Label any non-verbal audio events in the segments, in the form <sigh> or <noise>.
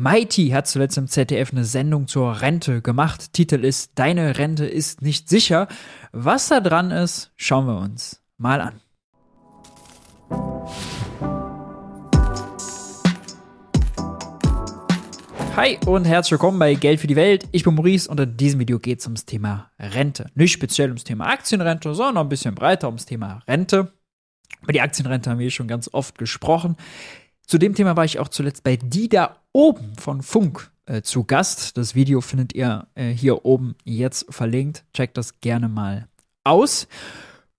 Mighty hat zuletzt im ZDF eine Sendung zur Rente gemacht. Titel ist Deine Rente ist nicht sicher. Was da dran ist, schauen wir uns mal an. Hi und herzlich willkommen bei Geld für die Welt. Ich bin Maurice und in diesem Video geht es ums Thema Rente. Nicht speziell ums Thema Aktienrente, sondern ein bisschen breiter ums Thema Rente. Über die Aktienrente haben wir schon ganz oft gesprochen. Zu dem Thema war ich auch zuletzt bei Die da oben von Funk äh, zu Gast. Das Video findet ihr äh, hier oben jetzt verlinkt. Checkt das gerne mal aus.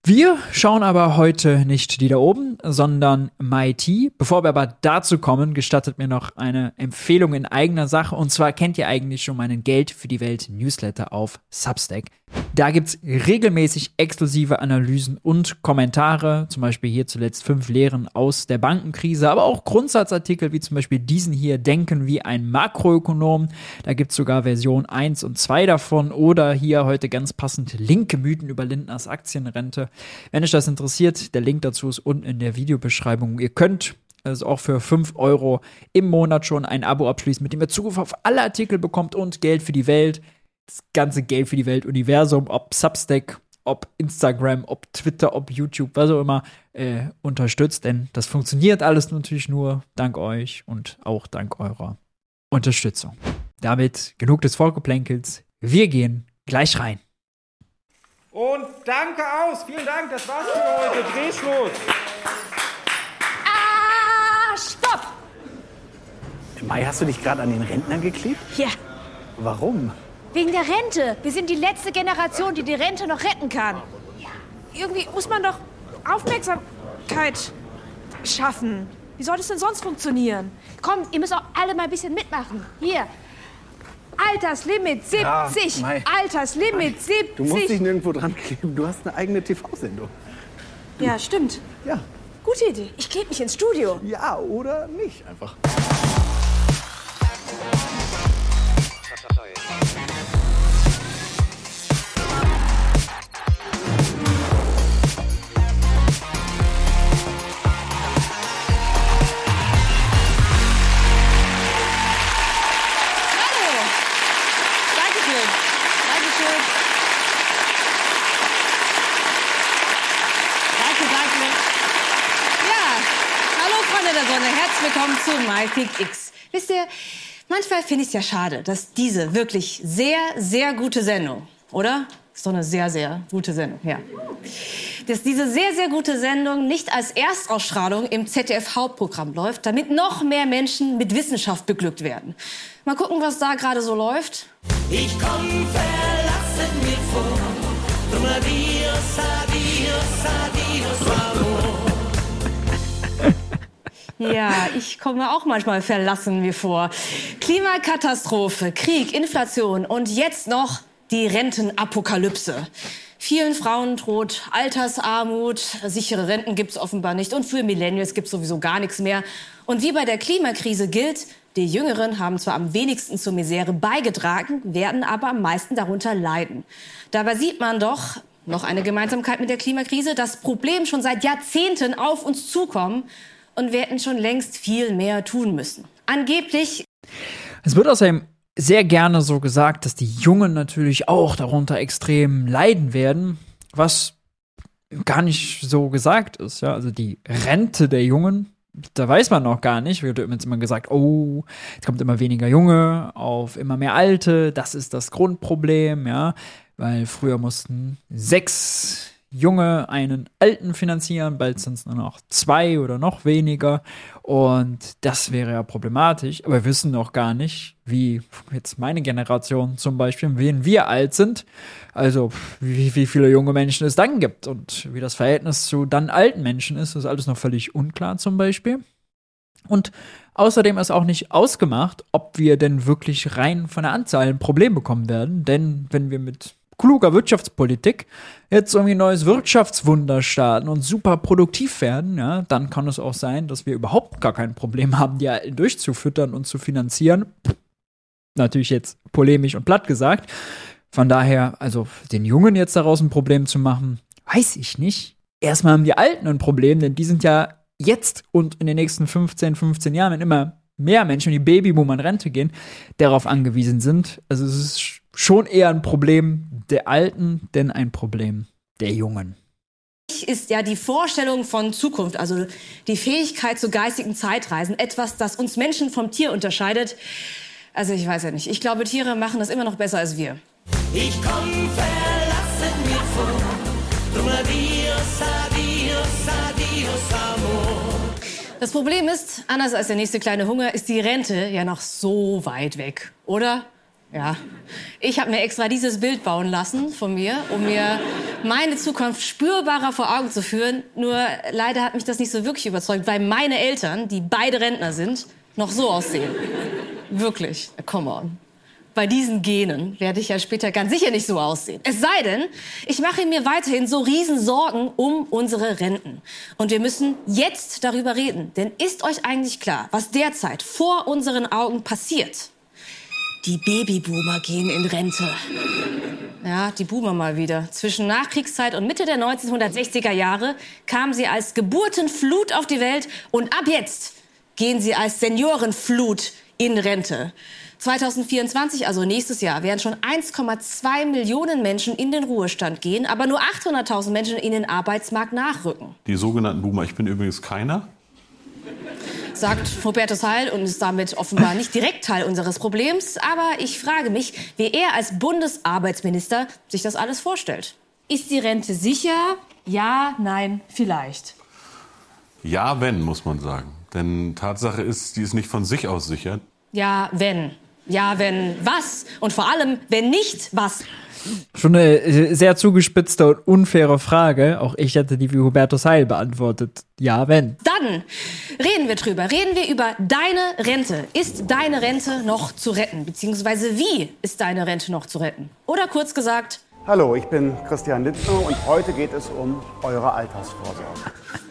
Wir schauen aber heute nicht die da oben, sondern MIT. Bevor wir aber dazu kommen, gestattet mir noch eine Empfehlung in eigener Sache. Und zwar kennt ihr eigentlich schon meinen Geld für die Welt Newsletter auf Substack. Da gibt es regelmäßig exklusive Analysen und Kommentare, zum Beispiel hier zuletzt fünf Lehren aus der Bankenkrise, aber auch Grundsatzartikel wie zum Beispiel diesen hier, Denken wie ein Makroökonom. Da gibt es sogar Version 1 und 2 davon oder hier heute ganz passend linke Mythen über Lindners Aktienrente. Wenn euch das interessiert, der Link dazu ist unten in der Videobeschreibung. Ihr könnt also auch für 5 Euro im Monat schon ein Abo abschließen, mit dem ihr Zugriff auf alle Artikel bekommt und Geld für die Welt das ganze Geld für die Welt Universum, ob Substack, ob Instagram, ob Twitter, ob YouTube, was auch immer, äh, unterstützt. Denn das funktioniert alles natürlich nur dank euch und auch dank eurer Unterstützung. Damit genug des Vorgeplänkels. Wir gehen gleich rein. Und danke aus. Vielen Dank. Das war's für heute. Drehschluss. Ah, stopp! Mai, hast du dich gerade an den Rentner geklebt? Ja, Warum? wegen der Rente. Wir sind die letzte Generation, die die Rente noch retten kann. Irgendwie muss man doch Aufmerksamkeit schaffen. Wie soll das denn sonst funktionieren? Komm, ihr müsst auch alle mal ein bisschen mitmachen. Hier. Alterslimit 70. Ja. Alterslimit 70. Du musst dich nirgendwo dran kleben. Du hast eine eigene TV-Sendung. ja, stimmt. Ja. Gute Idee. Ich klebe mich ins Studio. Ja, oder nicht einfach. X. Wisst ihr, manchmal finde ich es ja schade, dass diese wirklich sehr, sehr gute Sendung, oder? Ist eine sehr, sehr gute Sendung, ja. Dass diese sehr, sehr gute Sendung nicht als Erstausstrahlung im ZDF-Hauptprogramm läuft, damit noch mehr Menschen mit Wissenschaft beglückt werden. Mal gucken, was da gerade so läuft. Ich komm verlassen mir vor. Drum adios, Ja, ich komme auch manchmal verlassen mir vor. Klimakatastrophe, Krieg, Inflation und jetzt noch die Rentenapokalypse. Vielen Frauen droht Altersarmut, sichere Renten gibt's offenbar nicht und für Millennials gibt's sowieso gar nichts mehr. Und wie bei der Klimakrise gilt, die Jüngeren haben zwar am wenigsten zur Misere beigetragen, werden aber am meisten darunter leiden. Dabei sieht man doch, noch eine Gemeinsamkeit mit der Klimakrise, das Problem schon seit Jahrzehnten auf uns zukommen und wir hätten schon längst viel mehr tun müssen. Angeblich Es wird außerdem sehr gerne so gesagt, dass die Jungen natürlich auch darunter extrem leiden werden, was gar nicht so gesagt ist. Ja? Also die Rente der Jungen, da weiß man noch gar nicht. Wird jetzt immer gesagt, oh, es kommt immer weniger Junge auf immer mehr Alte. Das ist das Grundproblem, ja, weil früher mussten sechs Junge einen Alten finanzieren, bald sind es nur noch zwei oder noch weniger. Und das wäre ja problematisch. Aber wir wissen noch gar nicht, wie jetzt meine Generation zum Beispiel, wen wir alt sind. Also wie, wie viele junge Menschen es dann gibt und wie das Verhältnis zu dann alten Menschen ist, ist alles noch völlig unklar zum Beispiel. Und außerdem ist auch nicht ausgemacht, ob wir denn wirklich rein von der Anzahl ein Problem bekommen werden. Denn wenn wir mit kluger Wirtschaftspolitik jetzt irgendwie ein neues Wirtschaftswunder starten und super produktiv werden, ja, dann kann es auch sein, dass wir überhaupt gar kein Problem haben, die Alten durchzufüttern und zu finanzieren. Natürlich jetzt polemisch und platt gesagt. Von daher, also den Jungen jetzt daraus ein Problem zu machen, weiß ich nicht. Erstmal haben die Alten ein Problem, denn die sind ja jetzt und in den nächsten 15, 15 Jahren, wenn immer mehr Menschen, die Babyboomer in Rente gehen, darauf angewiesen sind. Also es ist schon eher ein Problem der Alten, denn ein Problem der Jungen ist ja die Vorstellung von Zukunft, also die Fähigkeit zu geistigen Zeitreisen, etwas, das uns Menschen vom Tier unterscheidet. Also ich weiß ja nicht. Ich glaube, Tiere machen das immer noch besser als wir. Ich komm verlassen mir vor, drum adios, adios, adios, amor. Das Problem ist, anders als der nächste kleine Hunger, ist die Rente ja noch so weit weg, oder? Ja, ich habe mir extra dieses Bild bauen lassen von mir, um mir meine Zukunft spürbarer vor Augen zu führen. Nur leider hat mich das nicht so wirklich überzeugt, weil meine Eltern, die beide Rentner sind, noch so aussehen. Wirklich, come on. Bei diesen Genen werde ich ja später ganz sicher nicht so aussehen. Es sei denn, ich mache mir weiterhin so riesen Sorgen um unsere Renten. Und wir müssen jetzt darüber reden. Denn ist euch eigentlich klar, was derzeit vor unseren Augen passiert? Die Babyboomer gehen in Rente. Ja, die Boomer mal wieder. Zwischen Nachkriegszeit und Mitte der 1960er Jahre kamen sie als Geburtenflut auf die Welt und ab jetzt gehen sie als Seniorenflut in Rente. 2024, also nächstes Jahr, werden schon 1,2 Millionen Menschen in den Ruhestand gehen, aber nur 800.000 Menschen in den Arbeitsmarkt nachrücken. Die sogenannten Boomer, ich bin übrigens keiner sagt Hubertus Heil und ist damit offenbar nicht direkt Teil unseres Problems. Aber ich frage mich, wie er als Bundesarbeitsminister sich das alles vorstellt. Ist die Rente sicher? Ja, nein, vielleicht. Ja, wenn, muss man sagen. Denn Tatsache ist, die ist nicht von sich aus sicher. Ja, wenn. Ja, wenn was? Und vor allem, wenn nicht was? Schon eine äh, sehr zugespitzte und unfaire Frage. Auch ich hätte die wie Hubertus Heil beantwortet. Ja, wenn. Dann reden wir drüber. Reden wir über deine Rente. Ist deine Rente noch zu retten? Beziehungsweise wie ist deine Rente noch zu retten? Oder kurz gesagt. Hallo, ich bin Christian Lindner und heute geht es um eure Altersvorsorge.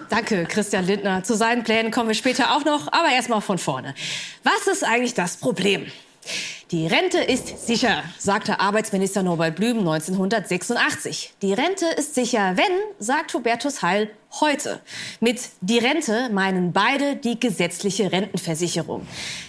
Danke, Christian Lindner. Zu seinen Plänen kommen wir später auch noch, aber erstmal von vorne. Was ist eigentlich das Problem? Die Rente ist sicher, sagte Arbeitsminister Norbert Blüm 1986. Die Rente ist sicher, wenn, sagt Hubertus Heil heute. Mit die Rente meinen beide die gesetzliche Rentenversicherung.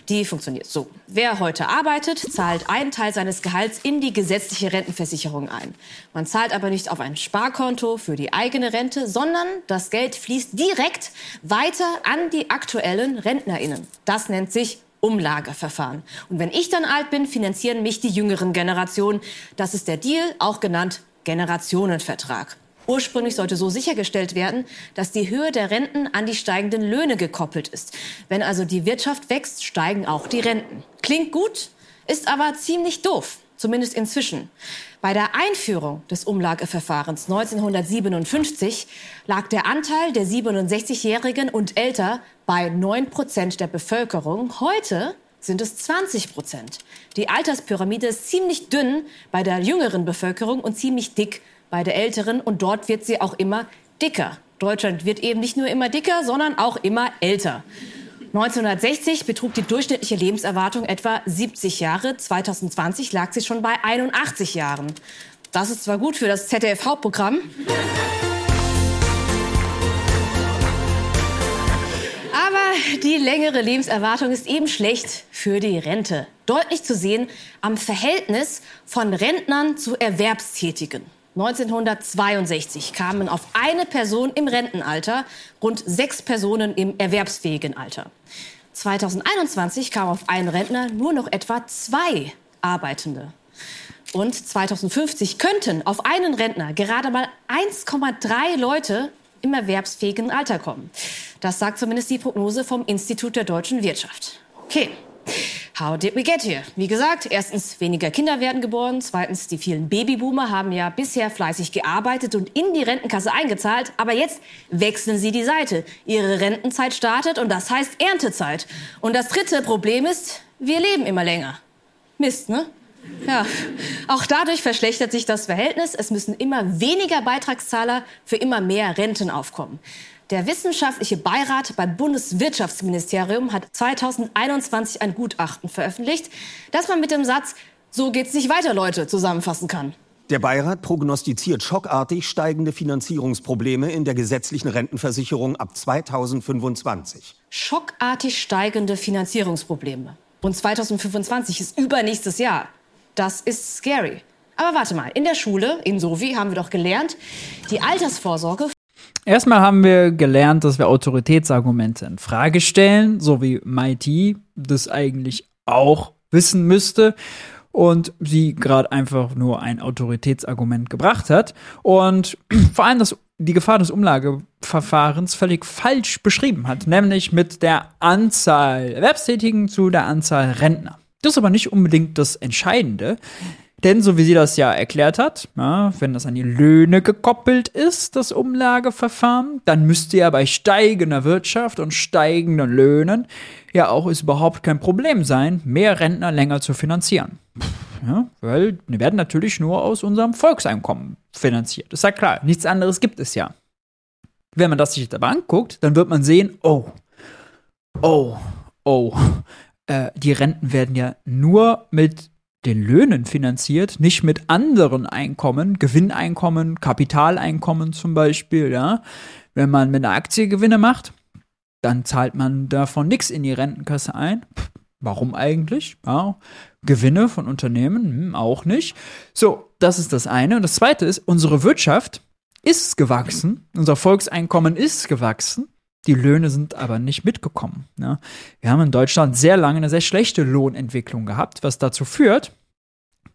Die funktioniert so. Wer heute arbeitet, zahlt einen Teil seines Gehalts in die gesetzliche Rentenversicherung ein. Man zahlt aber nicht auf ein Sparkonto für die eigene Rente, sondern das Geld fließt direkt weiter an die aktuellen Rentnerinnen. Das nennt sich Umlageverfahren. Und wenn ich dann alt bin, finanzieren mich die jüngeren Generationen. Das ist der Deal, auch genannt Generationenvertrag. Ursprünglich sollte so sichergestellt werden, dass die Höhe der Renten an die steigenden Löhne gekoppelt ist. Wenn also die Wirtschaft wächst, steigen auch die Renten. Klingt gut, ist aber ziemlich doof zumindest inzwischen. Bei der Einführung des Umlageverfahrens 1957 lag der Anteil der 67-Jährigen und älter bei 9 Prozent der Bevölkerung. Heute sind es 20 Prozent. Die Alterspyramide ist ziemlich dünn bei der jüngeren Bevölkerung und ziemlich dick bei der älteren. Und dort wird sie auch immer dicker. Deutschland wird eben nicht nur immer dicker, sondern auch immer älter. 1960 betrug die durchschnittliche Lebenserwartung etwa 70 Jahre. 2020 lag sie schon bei 81 Jahren. Das ist zwar gut für das ZDF-Hauptprogramm. Aber die längere Lebenserwartung ist eben schlecht für die Rente. Deutlich zu sehen am Verhältnis von Rentnern zu Erwerbstätigen. 1962 kamen auf eine Person im Rentenalter rund sechs Personen im erwerbsfähigen Alter. 2021 kamen auf einen Rentner nur noch etwa zwei Arbeitende. Und 2050 könnten auf einen Rentner gerade mal 1,3 Leute im erwerbsfähigen Alter kommen. Das sagt zumindest die Prognose vom Institut der deutschen Wirtschaft. Okay, How did we get here? Wie gesagt, erstens weniger Kinder werden geboren, zweitens die vielen Babyboomer haben ja bisher fleißig gearbeitet und in die Rentenkasse eingezahlt, aber jetzt wechseln sie die Seite. Ihre Rentenzeit startet und das heißt Erntezeit. Und das dritte Problem ist, wir leben immer länger. Mist, ne? Ja, auch dadurch verschlechtert sich das Verhältnis. Es müssen immer weniger Beitragszahler für immer mehr Renten aufkommen. Der wissenschaftliche Beirat beim Bundeswirtschaftsministerium hat 2021 ein Gutachten veröffentlicht, das man mit dem Satz So geht's nicht weiter, Leute zusammenfassen kann. Der Beirat prognostiziert schockartig steigende Finanzierungsprobleme in der gesetzlichen Rentenversicherung ab 2025. Schockartig steigende Finanzierungsprobleme. Und 2025 ist übernächstes Jahr. Das ist scary. Aber warte mal, in der Schule, in Sovi, haben wir doch gelernt, die Altersvorsorge Erstmal haben wir gelernt, dass wir Autoritätsargumente in Frage stellen, so wie MIT das eigentlich auch wissen müsste und sie gerade einfach nur ein Autoritätsargument gebracht hat und <clears throat> vor allem das, die Gefahr des Umlageverfahrens völlig falsch beschrieben hat, nämlich mit der Anzahl Erwerbstätigen zu der Anzahl Rentner. Das ist aber nicht unbedingt das Entscheidende. Denn so wie sie das ja erklärt hat, ja, wenn das an die Löhne gekoppelt ist, das Umlageverfahren, dann müsste ja bei steigender Wirtschaft und steigenden Löhnen ja auch es überhaupt kein Problem sein, mehr Rentner länger zu finanzieren. Ja, weil die werden natürlich nur aus unserem Volkseinkommen finanziert. Ist ja klar, nichts anderes gibt es ja. Wenn man das sich aber anguckt, dann wird man sehen, oh, oh, oh, äh, die Renten werden ja nur mit den Löhnen finanziert, nicht mit anderen Einkommen, Gewinneinkommen, Kapitaleinkommen zum Beispiel, ja. Wenn man mit einer Aktie Gewinne macht, dann zahlt man davon nichts in die Rentenkasse ein. Warum eigentlich? Ja. Gewinne von Unternehmen hm, auch nicht. So, das ist das eine. Und das zweite ist, unsere Wirtschaft ist gewachsen, unser Volkseinkommen ist gewachsen. Die Löhne sind aber nicht mitgekommen. Ja. Wir haben in Deutschland sehr lange eine sehr schlechte Lohnentwicklung gehabt, was dazu führt,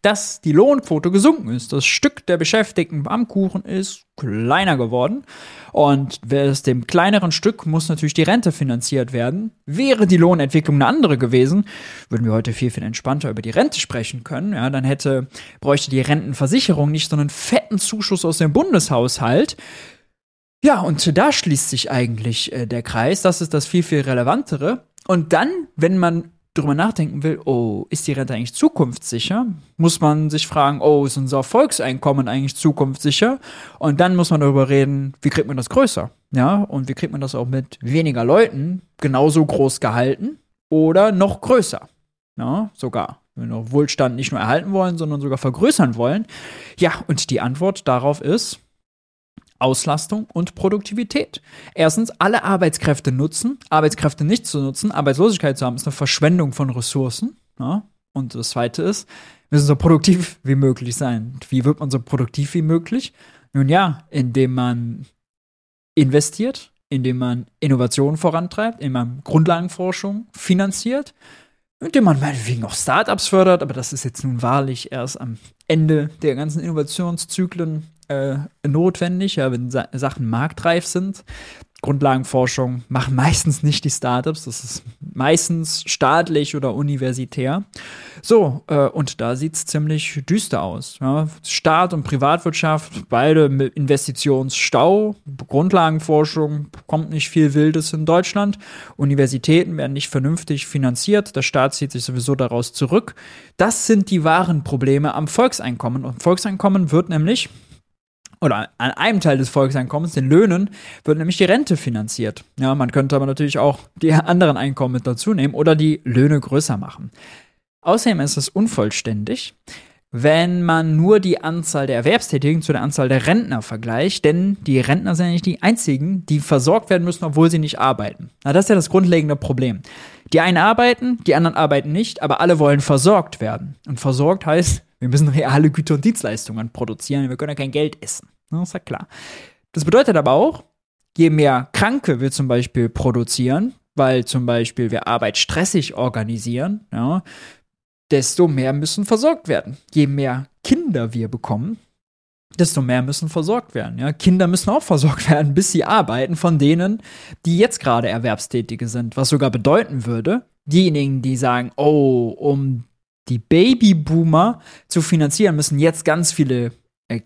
dass die Lohnquote gesunken ist. Das Stück der Beschäftigten am Kuchen ist kleiner geworden. Und aus dem kleineren Stück muss natürlich die Rente finanziert werden. Wäre die Lohnentwicklung eine andere gewesen, würden wir heute viel, viel entspannter über die Rente sprechen können. Ja, dann hätte, bräuchte die Rentenversicherung nicht so einen fetten Zuschuss aus dem Bundeshaushalt. Ja, und da schließt sich eigentlich äh, der Kreis. Das ist das viel, viel relevantere. Und dann, wenn man drüber nachdenken will, oh, ist die Rente eigentlich zukunftssicher? Muss man sich fragen, oh, ist unser Volkseinkommen eigentlich zukunftssicher? Und dann muss man darüber reden, wie kriegt man das größer? Ja, und wie kriegt man das auch mit weniger Leuten genauso groß gehalten oder noch größer? Ja, sogar. Wenn wir Wohlstand nicht nur erhalten wollen, sondern sogar vergrößern wollen. Ja, und die Antwort darauf ist, Auslastung und Produktivität. Erstens, alle Arbeitskräfte nutzen. Arbeitskräfte nicht zu nutzen, Arbeitslosigkeit zu haben, ist eine Verschwendung von Ressourcen. Ja? Und das zweite ist, wir müssen so produktiv wie möglich sein. Wie wird man so produktiv wie möglich? Nun ja, indem man investiert, indem man Innovationen vorantreibt, indem man Grundlagenforschung finanziert, indem man meinetwegen auch Startups fördert, aber das ist jetzt nun wahrlich erst am Ende der ganzen Innovationszyklen äh, notwendig, ja, wenn Sa Sachen marktreif sind. Grundlagenforschung machen meistens nicht die Startups, das ist meistens staatlich oder universitär. So, äh, und da sieht es ziemlich düster aus. Ja. Staat und Privatwirtschaft, beide mit Investitionsstau, Grundlagenforschung, kommt nicht viel Wildes in Deutschland. Universitäten werden nicht vernünftig finanziert, der Staat zieht sich sowieso daraus zurück. Das sind die wahren Probleme am Volkseinkommen. Und Volkseinkommen wird nämlich oder an einem Teil des Volkseinkommens, den Löhnen, wird nämlich die Rente finanziert. Ja, man könnte aber natürlich auch die anderen Einkommen mit dazu nehmen oder die Löhne größer machen. Außerdem ist es unvollständig, wenn man nur die Anzahl der Erwerbstätigen zu der Anzahl der Rentner vergleicht, denn die Rentner sind ja nicht die einzigen, die versorgt werden müssen, obwohl sie nicht arbeiten. Na, das ist ja das grundlegende Problem. Die einen arbeiten, die anderen arbeiten nicht, aber alle wollen versorgt werden. Und versorgt heißt, wir müssen reale Güter und Dienstleistungen produzieren, wir können ja kein Geld essen. Das ist ja klar. Das bedeutet aber auch, je mehr Kranke wir zum Beispiel produzieren, weil zum Beispiel wir Arbeit stressig organisieren, ja, desto mehr müssen versorgt werden. Je mehr Kinder wir bekommen, desto mehr müssen versorgt werden. Ja? Kinder müssen auch versorgt <laughs> werden, bis sie arbeiten, von denen, die jetzt gerade Erwerbstätige sind. Was sogar bedeuten würde, diejenigen, die sagen, oh, um die Babyboomer zu finanzieren, müssen jetzt ganz viele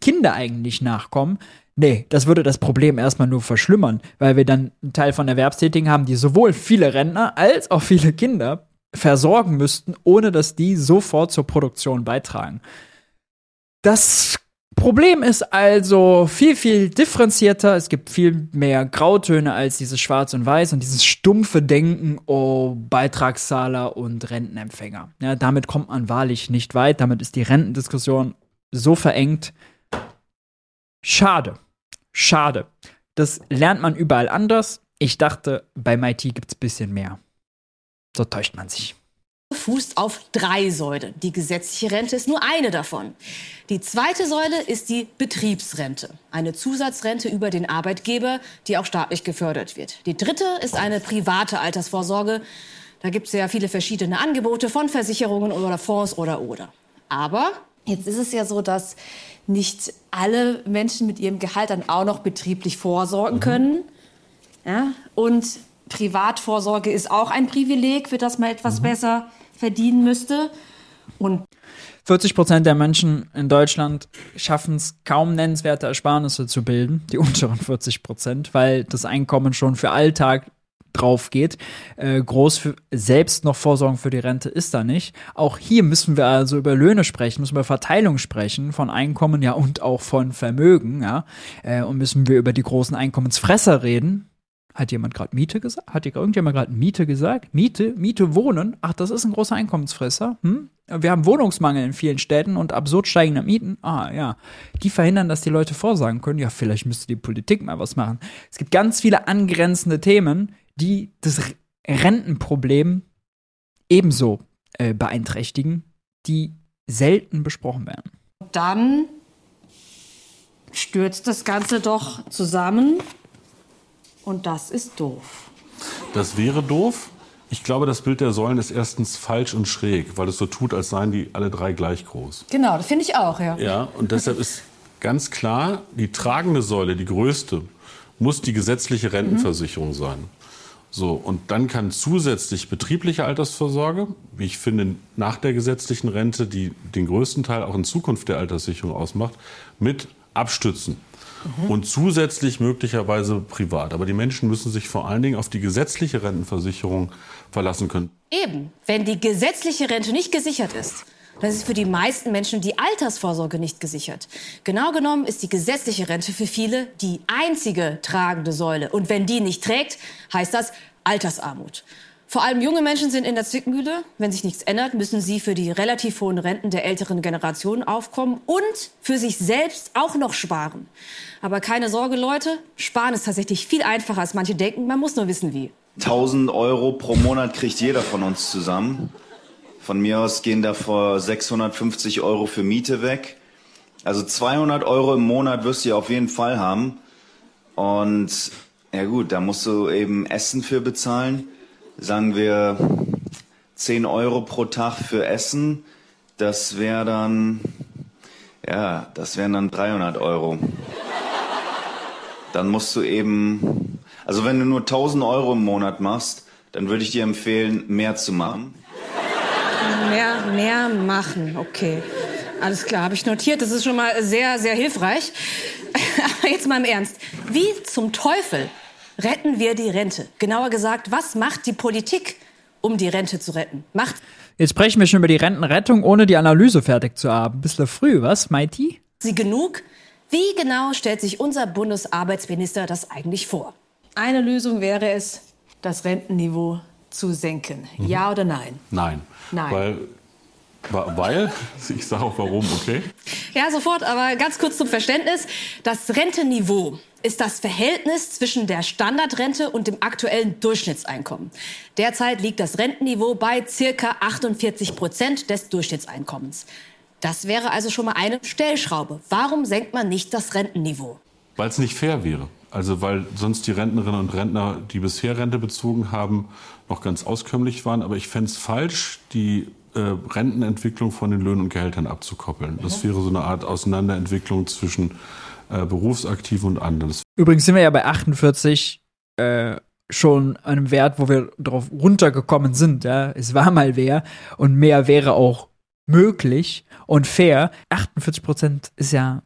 Kinder eigentlich nachkommen. Nee, das würde das Problem erstmal nur verschlimmern, weil wir dann einen Teil von Erwerbstätigen haben, die sowohl viele Rentner als auch viele Kinder versorgen müssten, ohne dass die sofort zur Produktion beitragen. Das Problem ist also viel, viel differenzierter. Es gibt viel mehr Grautöne als dieses Schwarz und Weiß und dieses stumpfe Denken, oh, Beitragszahler und Rentenempfänger. Ja, damit kommt man wahrlich nicht weit. Damit ist die Rentendiskussion so verengt. Schade. Schade. Das lernt man überall anders. Ich dachte, bei MIT gibt es ein bisschen mehr. So täuscht man sich fußt auf drei Säulen. Die gesetzliche Rente ist nur eine davon. Die zweite Säule ist die Betriebsrente, eine Zusatzrente über den Arbeitgeber, die auch staatlich gefördert wird. Die dritte ist eine private Altersvorsorge. Da gibt es ja viele verschiedene Angebote von Versicherungen oder Fonds oder oder. Aber jetzt ist es ja so, dass nicht alle Menschen mit ihrem Gehalt dann auch noch betrieblich vorsorgen mhm. können. Ja? Und Privatvorsorge ist auch ein Privileg, für das man etwas mhm. besser verdienen müsste. Und 40 Prozent der Menschen in Deutschland schaffen es kaum nennenswerte Ersparnisse zu bilden, die <laughs> unteren 40 Prozent, weil das Einkommen schon für Alltag drauf geht. Äh, groß für, selbst noch Vorsorgen für die Rente ist da nicht. Auch hier müssen wir also über Löhne sprechen, müssen wir Verteilung sprechen von Einkommen ja und auch von Vermögen, ja. Äh, und müssen wir über die großen Einkommensfresser reden, hat jemand gerade Miete gesagt? Hat irgendjemand gerade Miete gesagt? Miete? Miete wohnen? Ach, das ist ein großer Einkommensfresser. Hm? Wir haben Wohnungsmangel in vielen Städten und absurd steigende Mieten. Ah, ja. Die verhindern, dass die Leute vorsagen können. Ja, vielleicht müsste die Politik mal was machen. Es gibt ganz viele angrenzende Themen, die das Rentenproblem ebenso äh, beeinträchtigen, die selten besprochen werden. Dann stürzt das Ganze doch zusammen und das ist doof. Das wäre doof. Ich glaube, das Bild der Säulen ist erstens falsch und schräg, weil es so tut, als seien die alle drei gleich groß. Genau, das finde ich auch, ja. Ja, und deshalb ist ganz klar, die tragende Säule, die größte, muss die gesetzliche Rentenversicherung mhm. sein. So, und dann kann zusätzlich betriebliche Altersvorsorge, wie ich finde, nach der gesetzlichen Rente, die den größten Teil auch in Zukunft der Alterssicherung ausmacht, mit abstützen mhm. und zusätzlich möglicherweise privat. Aber die Menschen müssen sich vor allen Dingen auf die gesetzliche Rentenversicherung verlassen können. Eben, wenn die gesetzliche Rente nicht gesichert ist. Das ist für die meisten Menschen die Altersvorsorge nicht gesichert. Genau genommen ist die gesetzliche Rente für viele die einzige tragende Säule. Und wenn die nicht trägt, heißt das Altersarmut. Vor allem junge Menschen sind in der Zwickmühle. Wenn sich nichts ändert, müssen sie für die relativ hohen Renten der älteren Generation aufkommen und für sich selbst auch noch sparen. Aber keine Sorge, Leute, sparen ist tatsächlich viel einfacher, als manche denken. Man muss nur wissen, wie. 1000 Euro pro Monat kriegt jeder von uns zusammen. Von mir aus gehen davor 650 Euro für Miete weg. Also 200 Euro im Monat wirst du ja auf jeden Fall haben. Und ja gut, da musst du eben Essen für bezahlen sagen wir 10 Euro pro Tag für Essen, das wäre dann, ja, das wären dann 300 Euro. Dann musst du eben, also wenn du nur 1000 Euro im Monat machst, dann würde ich dir empfehlen, mehr zu machen. Mehr, mehr machen, okay. Alles klar, habe ich notiert. Das ist schon mal sehr, sehr hilfreich. <laughs> Aber jetzt mal im Ernst. Wie zum Teufel retten wir die Rente? Genauer gesagt, was macht die Politik, um die Rente zu retten? Macht Jetzt sprechen wir schon über die Rentenrettung, ohne die Analyse fertig zu haben. Bisschen früh, was, Mighty? Sie genug? Wie genau stellt sich unser Bundesarbeitsminister das eigentlich vor? Eine Lösung wäre es, das Rentenniveau zu senken. Mhm. Ja oder nein? Nein. Nein. Weil weil, ich sage auch warum, okay? Ja, sofort, aber ganz kurz zum Verständnis. Das Rentenniveau ist das Verhältnis zwischen der Standardrente und dem aktuellen Durchschnittseinkommen. Derzeit liegt das Rentenniveau bei circa 48 Prozent des Durchschnittseinkommens. Das wäre also schon mal eine Stellschraube. Warum senkt man nicht das Rentenniveau? Weil es nicht fair wäre. Also weil sonst die Rentnerinnen und Rentner, die bisher Rente bezogen haben, noch ganz auskömmlich waren. Aber ich fände es falsch, die äh, Rentenentwicklung von den Löhnen und Gehältern abzukoppeln. Das wäre so eine Art Auseinanderentwicklung zwischen äh, Berufsaktiven und anderen. Übrigens sind wir ja bei 48 äh, schon einem Wert, wo wir darauf runtergekommen sind. Ja? Es war mal wer und mehr wäre auch möglich und fair. 48 Prozent ist ja,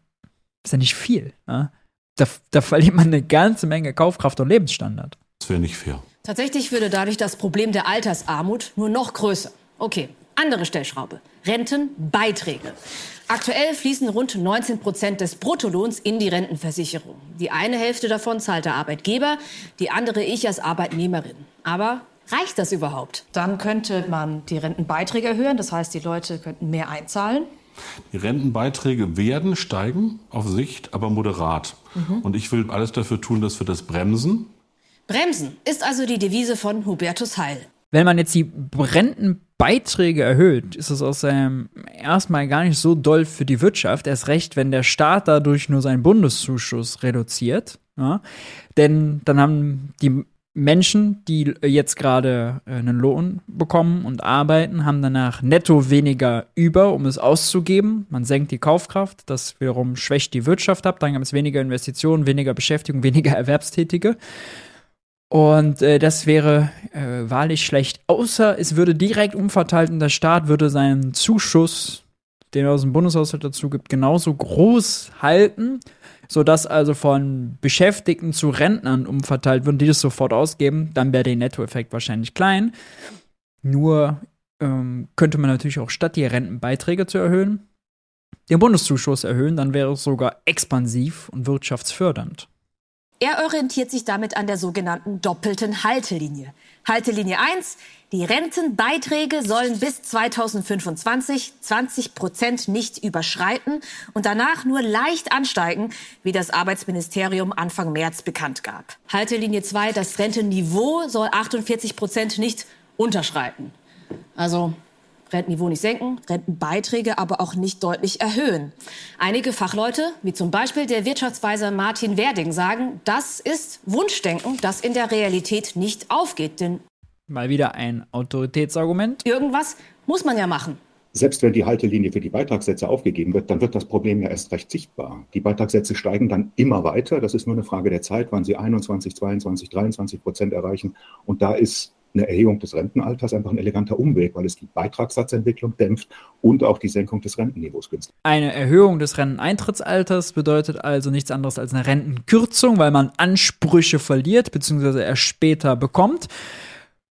ist ja nicht viel. Ja? Da, da verliert man eine ganze Menge Kaufkraft und Lebensstandard. Das wäre nicht fair. Tatsächlich würde dadurch das Problem der Altersarmut nur noch größer. Okay, andere Stellschraube. Rentenbeiträge. Aktuell fließen rund 19 Prozent des Bruttolohns in die Rentenversicherung. Die eine Hälfte davon zahlt der Arbeitgeber, die andere ich als Arbeitnehmerin. Aber reicht das überhaupt? Dann könnte man die Rentenbeiträge erhöhen. Das heißt, die Leute könnten mehr einzahlen. Die Rentenbeiträge werden steigen auf Sicht, aber moderat. Mhm. Und ich will alles dafür tun, dass wir das bremsen. Bremsen ist also die Devise von Hubertus Heil. Wenn man jetzt die Rentenbeiträge erhöht, ist es aus ähm, erstmal gar nicht so doll für die Wirtschaft. Erst recht, wenn der Staat dadurch nur seinen Bundeszuschuss reduziert. Ja? Denn dann haben die Menschen, die jetzt gerade äh, einen Lohn bekommen und arbeiten, haben danach netto weniger über, um es auszugeben. Man senkt die Kaufkraft, das wiederum schwächt die Wirtschaft ab. Dann gibt es weniger Investitionen, weniger Beschäftigung, weniger <laughs> Erwerbstätige. Und äh, das wäre äh, wahrlich schlecht. Außer es würde direkt umverteilt und der Staat würde seinen Zuschuss, den er aus dem Bundeshaushalt dazu gibt, genauso groß halten, sodass also von Beschäftigten zu Rentnern umverteilt wird, die das sofort ausgeben. Dann wäre der Nettoeffekt wahrscheinlich klein. Nur ähm, könnte man natürlich auch statt die Rentenbeiträge zu erhöhen, den Bundeszuschuss erhöhen, dann wäre es sogar expansiv und wirtschaftsfördernd. Er orientiert sich damit an der sogenannten doppelten Haltelinie. Haltelinie 1, die Rentenbeiträge sollen bis 2025 20 Prozent nicht überschreiten und danach nur leicht ansteigen, wie das Arbeitsministerium Anfang März bekannt gab. Haltelinie 2, das Rentenniveau soll 48 Prozent nicht unterschreiten. Also Rentenniveau nicht senken, Rentenbeiträge aber auch nicht deutlich erhöhen. Einige Fachleute, wie zum Beispiel der Wirtschaftsweiser Martin Werding, sagen, das ist Wunschdenken, das in der Realität nicht aufgeht. Denn Mal wieder ein Autoritätsargument. irgendwas muss man ja machen. Selbst wenn die Haltelinie für die Beitragssätze aufgegeben wird, dann wird das Problem ja erst recht sichtbar. Die Beitragssätze steigen dann immer weiter. Das ist nur eine Frage der Zeit, wann sie 21, 22, 23 Prozent erreichen. Und da ist eine Erhöhung des Rentenalters einfach ein eleganter Umweg, weil es die Beitragssatzentwicklung dämpft und auch die Senkung des Rentenniveaus günstig. Eine Erhöhung des Renteneintrittsalters bedeutet also nichts anderes als eine Rentenkürzung, weil man Ansprüche verliert bzw. erst später bekommt.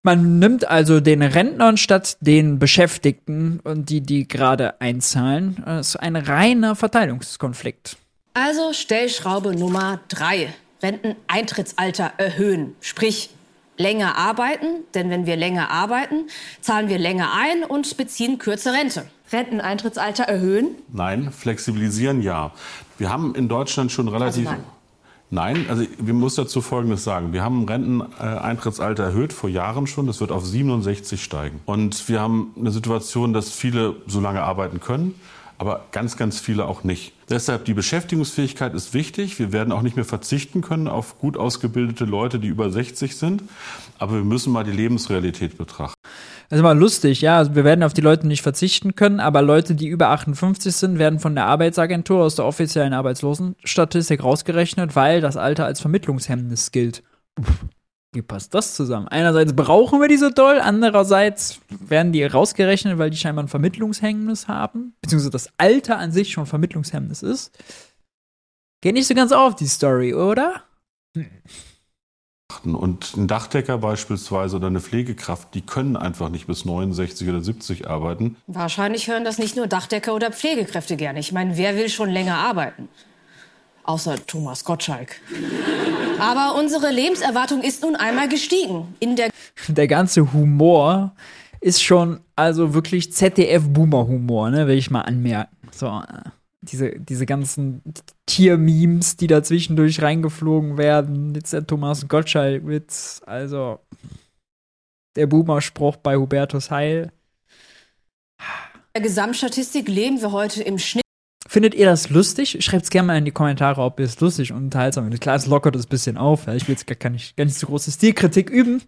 Man nimmt also den Rentnern statt den Beschäftigten und die, die gerade einzahlen. Das ist ein reiner Verteilungskonflikt. Also Stellschraube Nummer drei. Renteneintrittsalter erhöhen. Sprich, länger arbeiten, denn wenn wir länger arbeiten, zahlen wir länger ein und beziehen kürzer Rente. Renteneintrittsalter erhöhen? Nein, flexibilisieren ja. Wir haben in Deutschland schon relativ. Also nein. Nein, also wir muss dazu Folgendes sagen. Wir haben Renteneintrittsalter erhöht vor Jahren schon. Das wird auf 67 steigen. Und wir haben eine Situation, dass viele so lange arbeiten können, aber ganz, ganz viele auch nicht. Deshalb die Beschäftigungsfähigkeit ist wichtig. Wir werden auch nicht mehr verzichten können auf gut ausgebildete Leute, die über 60 sind. Aber wir müssen mal die Lebensrealität betrachten. Ist mal lustig, ja. Also wir werden auf die Leute nicht verzichten können, aber Leute, die über 58 sind, werden von der Arbeitsagentur aus der offiziellen Arbeitslosenstatistik rausgerechnet, weil das Alter als Vermittlungshemmnis gilt. Uff, Wie passt das zusammen? Einerseits brauchen wir die so doll, andererseits werden die rausgerechnet, weil die scheinbar ein Vermittlungshemmnis haben, beziehungsweise das Alter an sich schon Vermittlungshemmnis ist. Geht nicht so ganz auf, die Story, oder? Und ein Dachdecker beispielsweise oder eine Pflegekraft, die können einfach nicht bis 69 oder 70 arbeiten. Wahrscheinlich hören das nicht nur Dachdecker oder Pflegekräfte gerne. Ich meine, wer will schon länger arbeiten? Außer Thomas Gottschalk. Aber unsere Lebenserwartung ist nun einmal gestiegen. In der Der ganze Humor ist schon also wirklich ZDF-Boomer-Humor, ne, will ich mal anmerken. So, äh, diese, diese ganzen Tier-Memes, die da zwischendurch reingeflogen werden. Jetzt der Thomas Gottschalk-Witz, also der Boomer-Spruch bei Hubertus Heil. Gesamtstatistik leben wir heute im Schnitt Findet ihr das lustig? Schreibt es gerne mal in die Kommentare, ob ihr es lustig und unterhaltsam findet. Klar, es lockert es ein bisschen auf. Ich will jetzt gar, gar, nicht, gar nicht so große Stilkritik üben.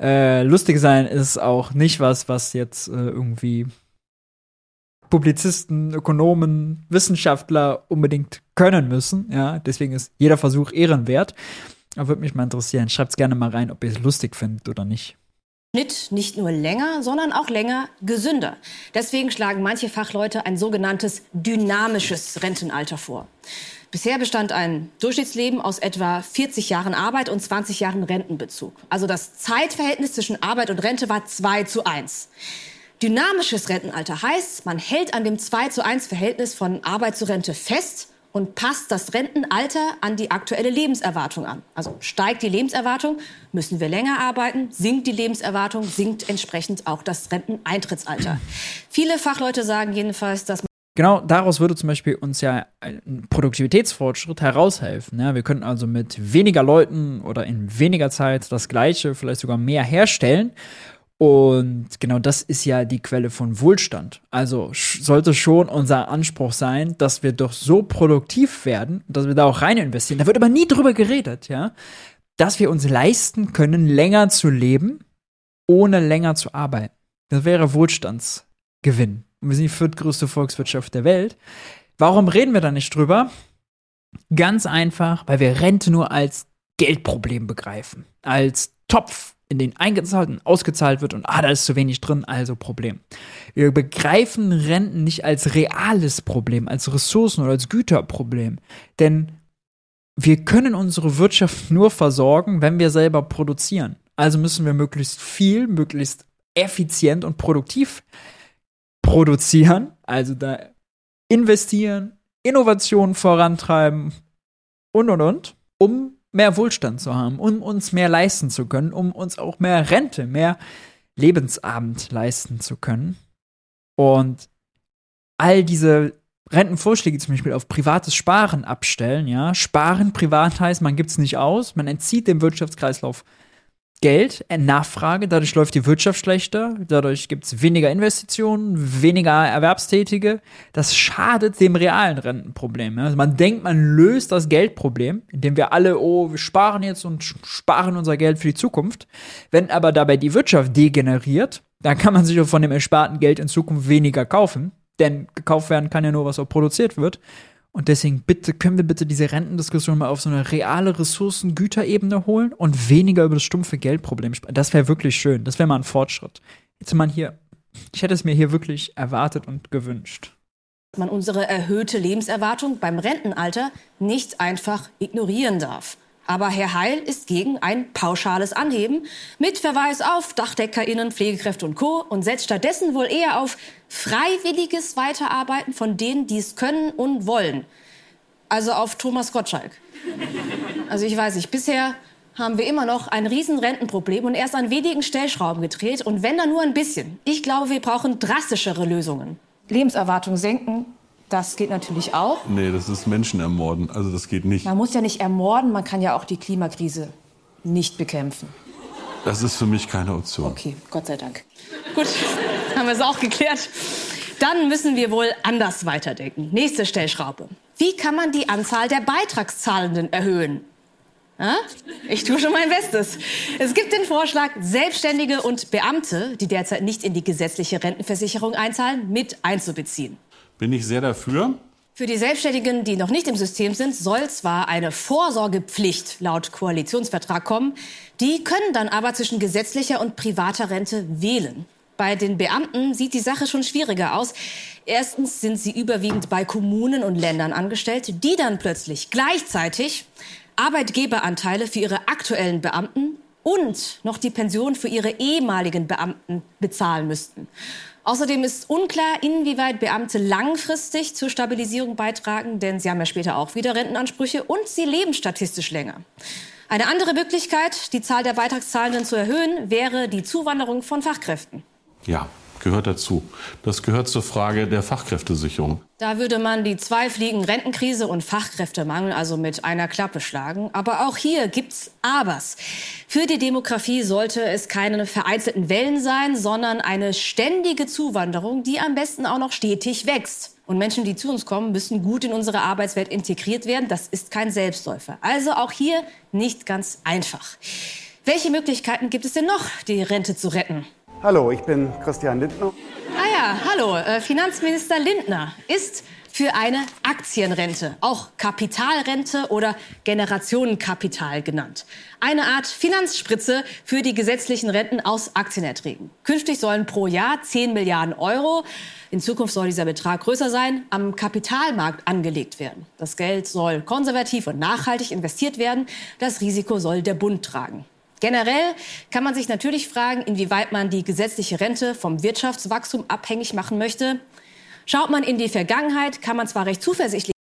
Äh, lustig sein ist auch nicht was, was jetzt äh, irgendwie Publizisten, Ökonomen, Wissenschaftler unbedingt können müssen. Ja, deswegen ist jeder Versuch ehrenwert. Aber würde mich mal interessieren. Schreibt es gerne mal rein, ob ihr es lustig findet oder nicht. Schnitt nicht nur länger, sondern auch länger gesünder. Deswegen schlagen manche Fachleute ein sogenanntes dynamisches Rentenalter vor. Bisher bestand ein Durchschnittsleben aus etwa 40 Jahren Arbeit und 20 Jahren Rentenbezug. Also das Zeitverhältnis zwischen Arbeit und Rente war 2 zu 1. Dynamisches Rentenalter heißt, man hält an dem 2 zu 1 Verhältnis von Arbeit zu Rente fest und passt das Rentenalter an die aktuelle Lebenserwartung an. Also steigt die Lebenserwartung, müssen wir länger arbeiten, sinkt die Lebenserwartung, sinkt entsprechend auch das Renteneintrittsalter. Viele Fachleute sagen jedenfalls, dass genau daraus würde zum Beispiel uns ja ein Produktivitätsfortschritt heraushelfen. Ja? Wir könnten also mit weniger Leuten oder in weniger Zeit das Gleiche, vielleicht sogar mehr herstellen. Und genau das ist ja die Quelle von Wohlstand. Also sollte schon unser Anspruch sein, dass wir doch so produktiv werden, dass wir da auch rein investieren. Da wird aber nie drüber geredet, ja, dass wir uns leisten können, länger zu leben, ohne länger zu arbeiten. Das wäre Wohlstandsgewinn. Und wir sind die viertgrößte Volkswirtschaft der Welt. Warum reden wir da nicht drüber? Ganz einfach, weil wir Rente nur als Geldproblem begreifen, als Topf in den eingezahlt und ausgezahlt wird und ah, da ist zu wenig drin, also Problem. Wir begreifen Renten nicht als reales Problem, als Ressourcen oder als Güterproblem. Denn wir können unsere Wirtschaft <laughs> nur versorgen, wenn wir selber produzieren. Also müssen wir möglichst viel, möglichst effizient und produktiv produzieren, also da investieren, Innovationen vorantreiben und und und, um mehr Wohlstand zu haben, um uns mehr leisten zu können, um uns auch mehr Rente, mehr Lebensabend leisten zu können. Und all diese Rentenvorschläge zum Beispiel auf privates Sparen abstellen, ja. Sparen privat heißt, man gibt es nicht aus, man entzieht dem Wirtschaftskreislauf Geld, äh, Nachfrage, dadurch läuft die Wirtschaft schlechter, dadurch gibt es weniger Investitionen, weniger Erwerbstätige. Das schadet dem realen Rentenproblem. Also man denkt, man löst das Geldproblem, indem wir alle, oh, wir sparen jetzt und sparen unser Geld für die Zukunft. Wenn aber dabei die Wirtschaft degeneriert, dann kann man sich von dem ersparten Geld in Zukunft weniger kaufen. Denn gekauft werden kann ja nur, was auch produziert wird. Und deswegen bitte, können wir bitte diese Rentendiskussion mal auf so eine reale Ressourcengüterebene holen und weniger über das stumpfe Geldproblem sprechen. Das wäre wirklich schön. Das wäre mal ein Fortschritt. Jetzt man hier, ich hätte es mir hier wirklich erwartet und gewünscht. Man unsere erhöhte Lebenserwartung beim Rentenalter nicht einfach ignorieren darf. Aber Herr Heil ist gegen ein pauschales Anheben mit Verweis auf DachdeckerInnen, Pflegekräfte und Co. und setzt stattdessen wohl eher auf freiwilliges Weiterarbeiten von denen, die es können und wollen. Also auf Thomas Gottschalk. Also ich weiß nicht, bisher haben wir immer noch ein riesen Rentenproblem und erst an wenigen Stellschrauben gedreht und wenn dann nur ein bisschen. Ich glaube, wir brauchen drastischere Lösungen. Lebenserwartung senken, das geht natürlich auch. Nee, das ist Menschen ermorden. Also das geht nicht. Man muss ja nicht ermorden, man kann ja auch die Klimakrise nicht bekämpfen. Das ist für mich keine Option. Okay, Gott sei Dank. Gut, <laughs> haben wir es auch geklärt. Dann müssen wir wohl anders weiterdenken. Nächste Stellschraube. Wie kann man die Anzahl der Beitragszahlenden erhöhen? Ja? Ich tue schon mein Bestes. Es gibt den Vorschlag, Selbstständige und Beamte, die derzeit nicht in die gesetzliche Rentenversicherung einzahlen, mit einzubeziehen bin ich sehr dafür. Für die Selbstständigen, die noch nicht im System sind, soll zwar eine Vorsorgepflicht laut Koalitionsvertrag kommen, die können dann aber zwischen gesetzlicher und privater Rente wählen. Bei den Beamten sieht die Sache schon schwieriger aus. Erstens sind sie überwiegend bei Kommunen und Ländern angestellt, die dann plötzlich gleichzeitig Arbeitgeberanteile für ihre aktuellen Beamten und noch die Pension für ihre ehemaligen Beamten bezahlen müssten. Außerdem ist unklar, inwieweit Beamte langfristig zur Stabilisierung beitragen, denn sie haben ja später auch wieder Rentenansprüche und sie leben statistisch länger. Eine andere Möglichkeit, die Zahl der Beitragszahlenden zu erhöhen, wäre die Zuwanderung von Fachkräften. Ja, gehört dazu. Das gehört zur Frage der Fachkräftesicherung. Da würde man die zwei Fliegen Rentenkrise und Fachkräftemangel also mit einer Klappe schlagen. Aber auch hier gibt's Abers. Für die Demografie sollte es keine vereinzelten Wellen sein, sondern eine ständige Zuwanderung, die am besten auch noch stetig wächst. Und Menschen, die zu uns kommen, müssen gut in unsere Arbeitswelt integriert werden. Das ist kein Selbstläufer. Also auch hier nicht ganz einfach. Welche Möglichkeiten gibt es denn noch, die Rente zu retten? Hallo, ich bin Christian Lindner. Ah ja, hallo. Äh, Finanzminister Lindner ist für eine Aktienrente, auch Kapitalrente oder Generationenkapital genannt. Eine Art Finanzspritze für die gesetzlichen Renten aus Aktienerträgen. Künftig sollen pro Jahr 10 Milliarden Euro, in Zukunft soll dieser Betrag größer sein, am Kapitalmarkt angelegt werden. Das Geld soll konservativ und nachhaltig investiert werden. Das Risiko soll der Bund tragen. Generell kann man sich natürlich fragen, inwieweit man die gesetzliche Rente vom Wirtschaftswachstum abhängig machen möchte. Schaut man in die Vergangenheit, kann man zwar recht zuversichtlich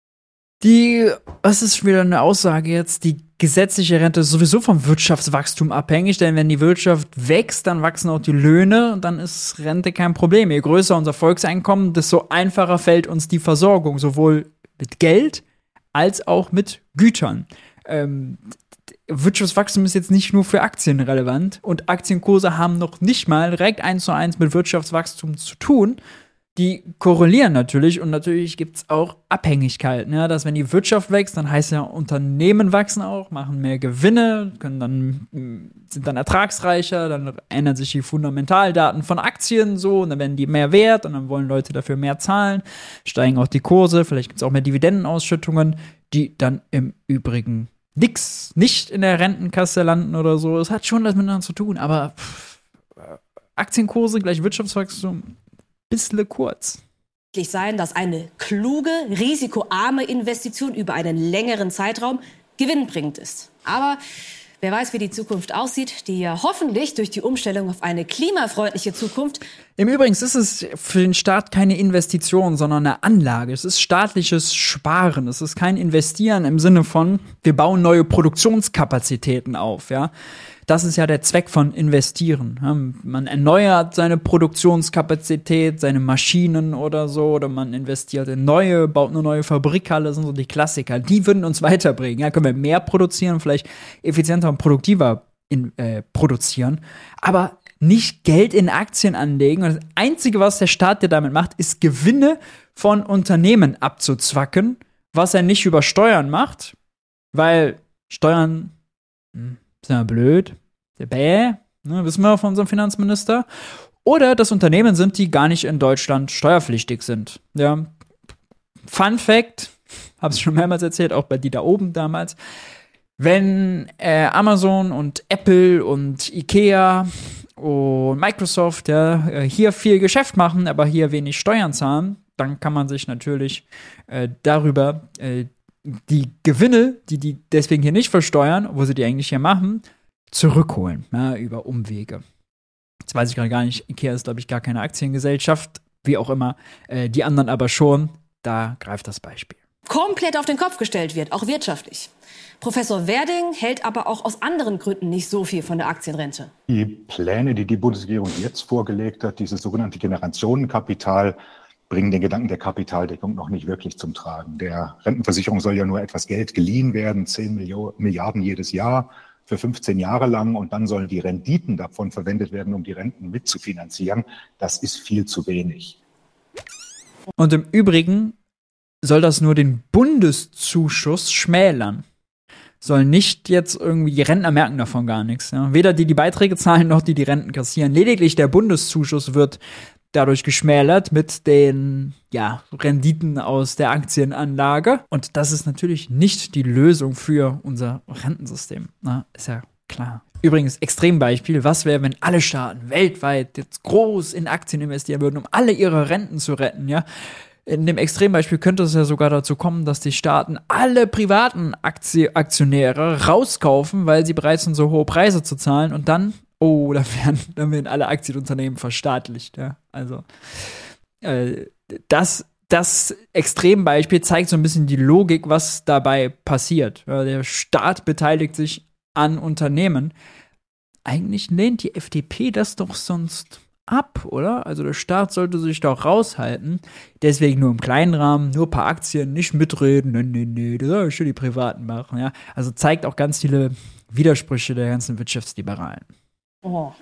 Die, was ist schon wieder eine Aussage jetzt? Die gesetzliche Rente ist sowieso vom Wirtschaftswachstum abhängig, denn wenn die Wirtschaft wächst, dann wachsen auch die Löhne und dann ist Rente kein Problem. Je größer unser Volkseinkommen, desto einfacher fällt uns die Versorgung, sowohl mit Geld als auch mit Gütern. Ähm, Wirtschaftswachstum ist jetzt nicht nur für Aktien relevant und Aktienkurse haben noch nicht mal direkt eins zu eins mit Wirtschaftswachstum zu tun. Die korrelieren natürlich und natürlich gibt es auch Abhängigkeiten. Ja, dass wenn die Wirtschaft wächst, dann heißt ja, Unternehmen wachsen auch, machen mehr Gewinne, können dann, sind dann ertragsreicher, dann ändern sich die Fundamentaldaten von Aktien so und dann werden die mehr wert und dann wollen Leute dafür mehr zahlen, steigen auch die Kurse, vielleicht gibt es auch mehr Dividendenausschüttungen, die dann im Übrigen nix, nicht in der Rentenkasse landen oder so. Es hat schon was miteinander zu tun, aber pff, Aktienkurse gleich Wirtschaftswachstum, bisschen kurz. sein, dass eine kluge, risikoarme Investition über einen längeren Zeitraum gewinnbringend ist. Aber wer weiß, wie die Zukunft aussieht, die ja hoffentlich durch die Umstellung auf eine klimafreundliche Zukunft Im Übrigen ist es für den Staat keine Investition, sondern eine Anlage. Es ist staatliches Sparen. Es ist kein Investieren im Sinne von, wir bauen neue Produktionskapazitäten auf, ja. Das ist ja der Zweck von Investieren. Man erneuert seine Produktionskapazität, seine Maschinen oder so, oder man investiert in neue, baut eine neue Fabrikhalle, das sind so die Klassiker. Die würden uns weiterbringen. Ja, können wir mehr produzieren, vielleicht effizienter und produktiver in, äh, produzieren. Aber nicht Geld in Aktien anlegen. Und das Einzige, was der Staat dir damit macht, ist Gewinne von Unternehmen abzuzwacken, was er nicht über Steuern macht, weil Steuern hm, ist blöd. Der Bäh, ne, wissen wir von unserem Finanzminister. Oder das Unternehmen sind, die gar nicht in Deutschland steuerpflichtig sind. Ja. Fun Fact, habe es schon mehrmals erzählt, auch bei die da oben damals. Wenn äh, Amazon und Apple und Ikea und Microsoft ja, äh, hier viel Geschäft machen, aber hier wenig Steuern zahlen, dann kann man sich natürlich äh, darüber äh, die Gewinne, die die deswegen hier nicht versteuern, wo sie die eigentlich hier machen, zurückholen, ja, über Umwege. Jetzt weiß ich gerade gar nicht, Ikea ist, glaube ich, gar keine Aktiengesellschaft, wie auch immer, äh, die anderen aber schon. Da greift das Beispiel. komplett auf den Kopf gestellt wird, auch wirtschaftlich. Professor Werding hält aber auch aus anderen Gründen nicht so viel von der Aktienrente. Die Pläne, die die Bundesregierung jetzt vorgelegt hat, dieses sogenannte Generationenkapital, bringen den Gedanken der Kapitaldeckung noch nicht wirklich zum Tragen. Der Rentenversicherung soll ja nur etwas Geld geliehen werden, 10 Millio- Milliarden jedes Jahr für 15 Jahre lang und dann sollen die Renditen davon verwendet werden, um die Renten mitzufinanzieren. Das ist viel zu wenig. Und im Übrigen soll das nur den Bundeszuschuss schmälern. Soll nicht jetzt irgendwie, die Rentner merken davon gar nichts. Ja? Weder die die Beiträge zahlen, noch die die Renten kassieren. Lediglich der Bundeszuschuss wird dadurch geschmälert mit den ja, Renditen aus der Aktienanlage. Und das ist natürlich nicht die Lösung für unser Rentensystem. Na, ist ja klar. Übrigens, Extrembeispiel, was wäre, wenn alle Staaten weltweit jetzt groß in Aktien investieren würden, um alle ihre Renten zu retten, ja? In dem Extrembeispiel könnte es ja sogar dazu kommen, dass die Staaten alle privaten Aktie Aktionäre rauskaufen, weil sie bereit sind, so hohe Preise zu zahlen und dann, oh, dann werden, <laughs> dann werden alle Aktienunternehmen verstaatlicht, ja. Also, äh, das, das Extrembeispiel zeigt so ein bisschen die Logik, was dabei passiert. Ja, der Staat beteiligt sich an Unternehmen. Eigentlich lehnt die FDP das doch sonst ab, oder? Also der Staat sollte sich doch raushalten. Deswegen nur im kleinen Rahmen, nur ein paar Aktien, nicht mitreden. Nee, nee, nee, das soll schon die Privaten machen, ja. Also zeigt auch ganz viele Widersprüche der ganzen Wirtschaftsliberalen. Oh.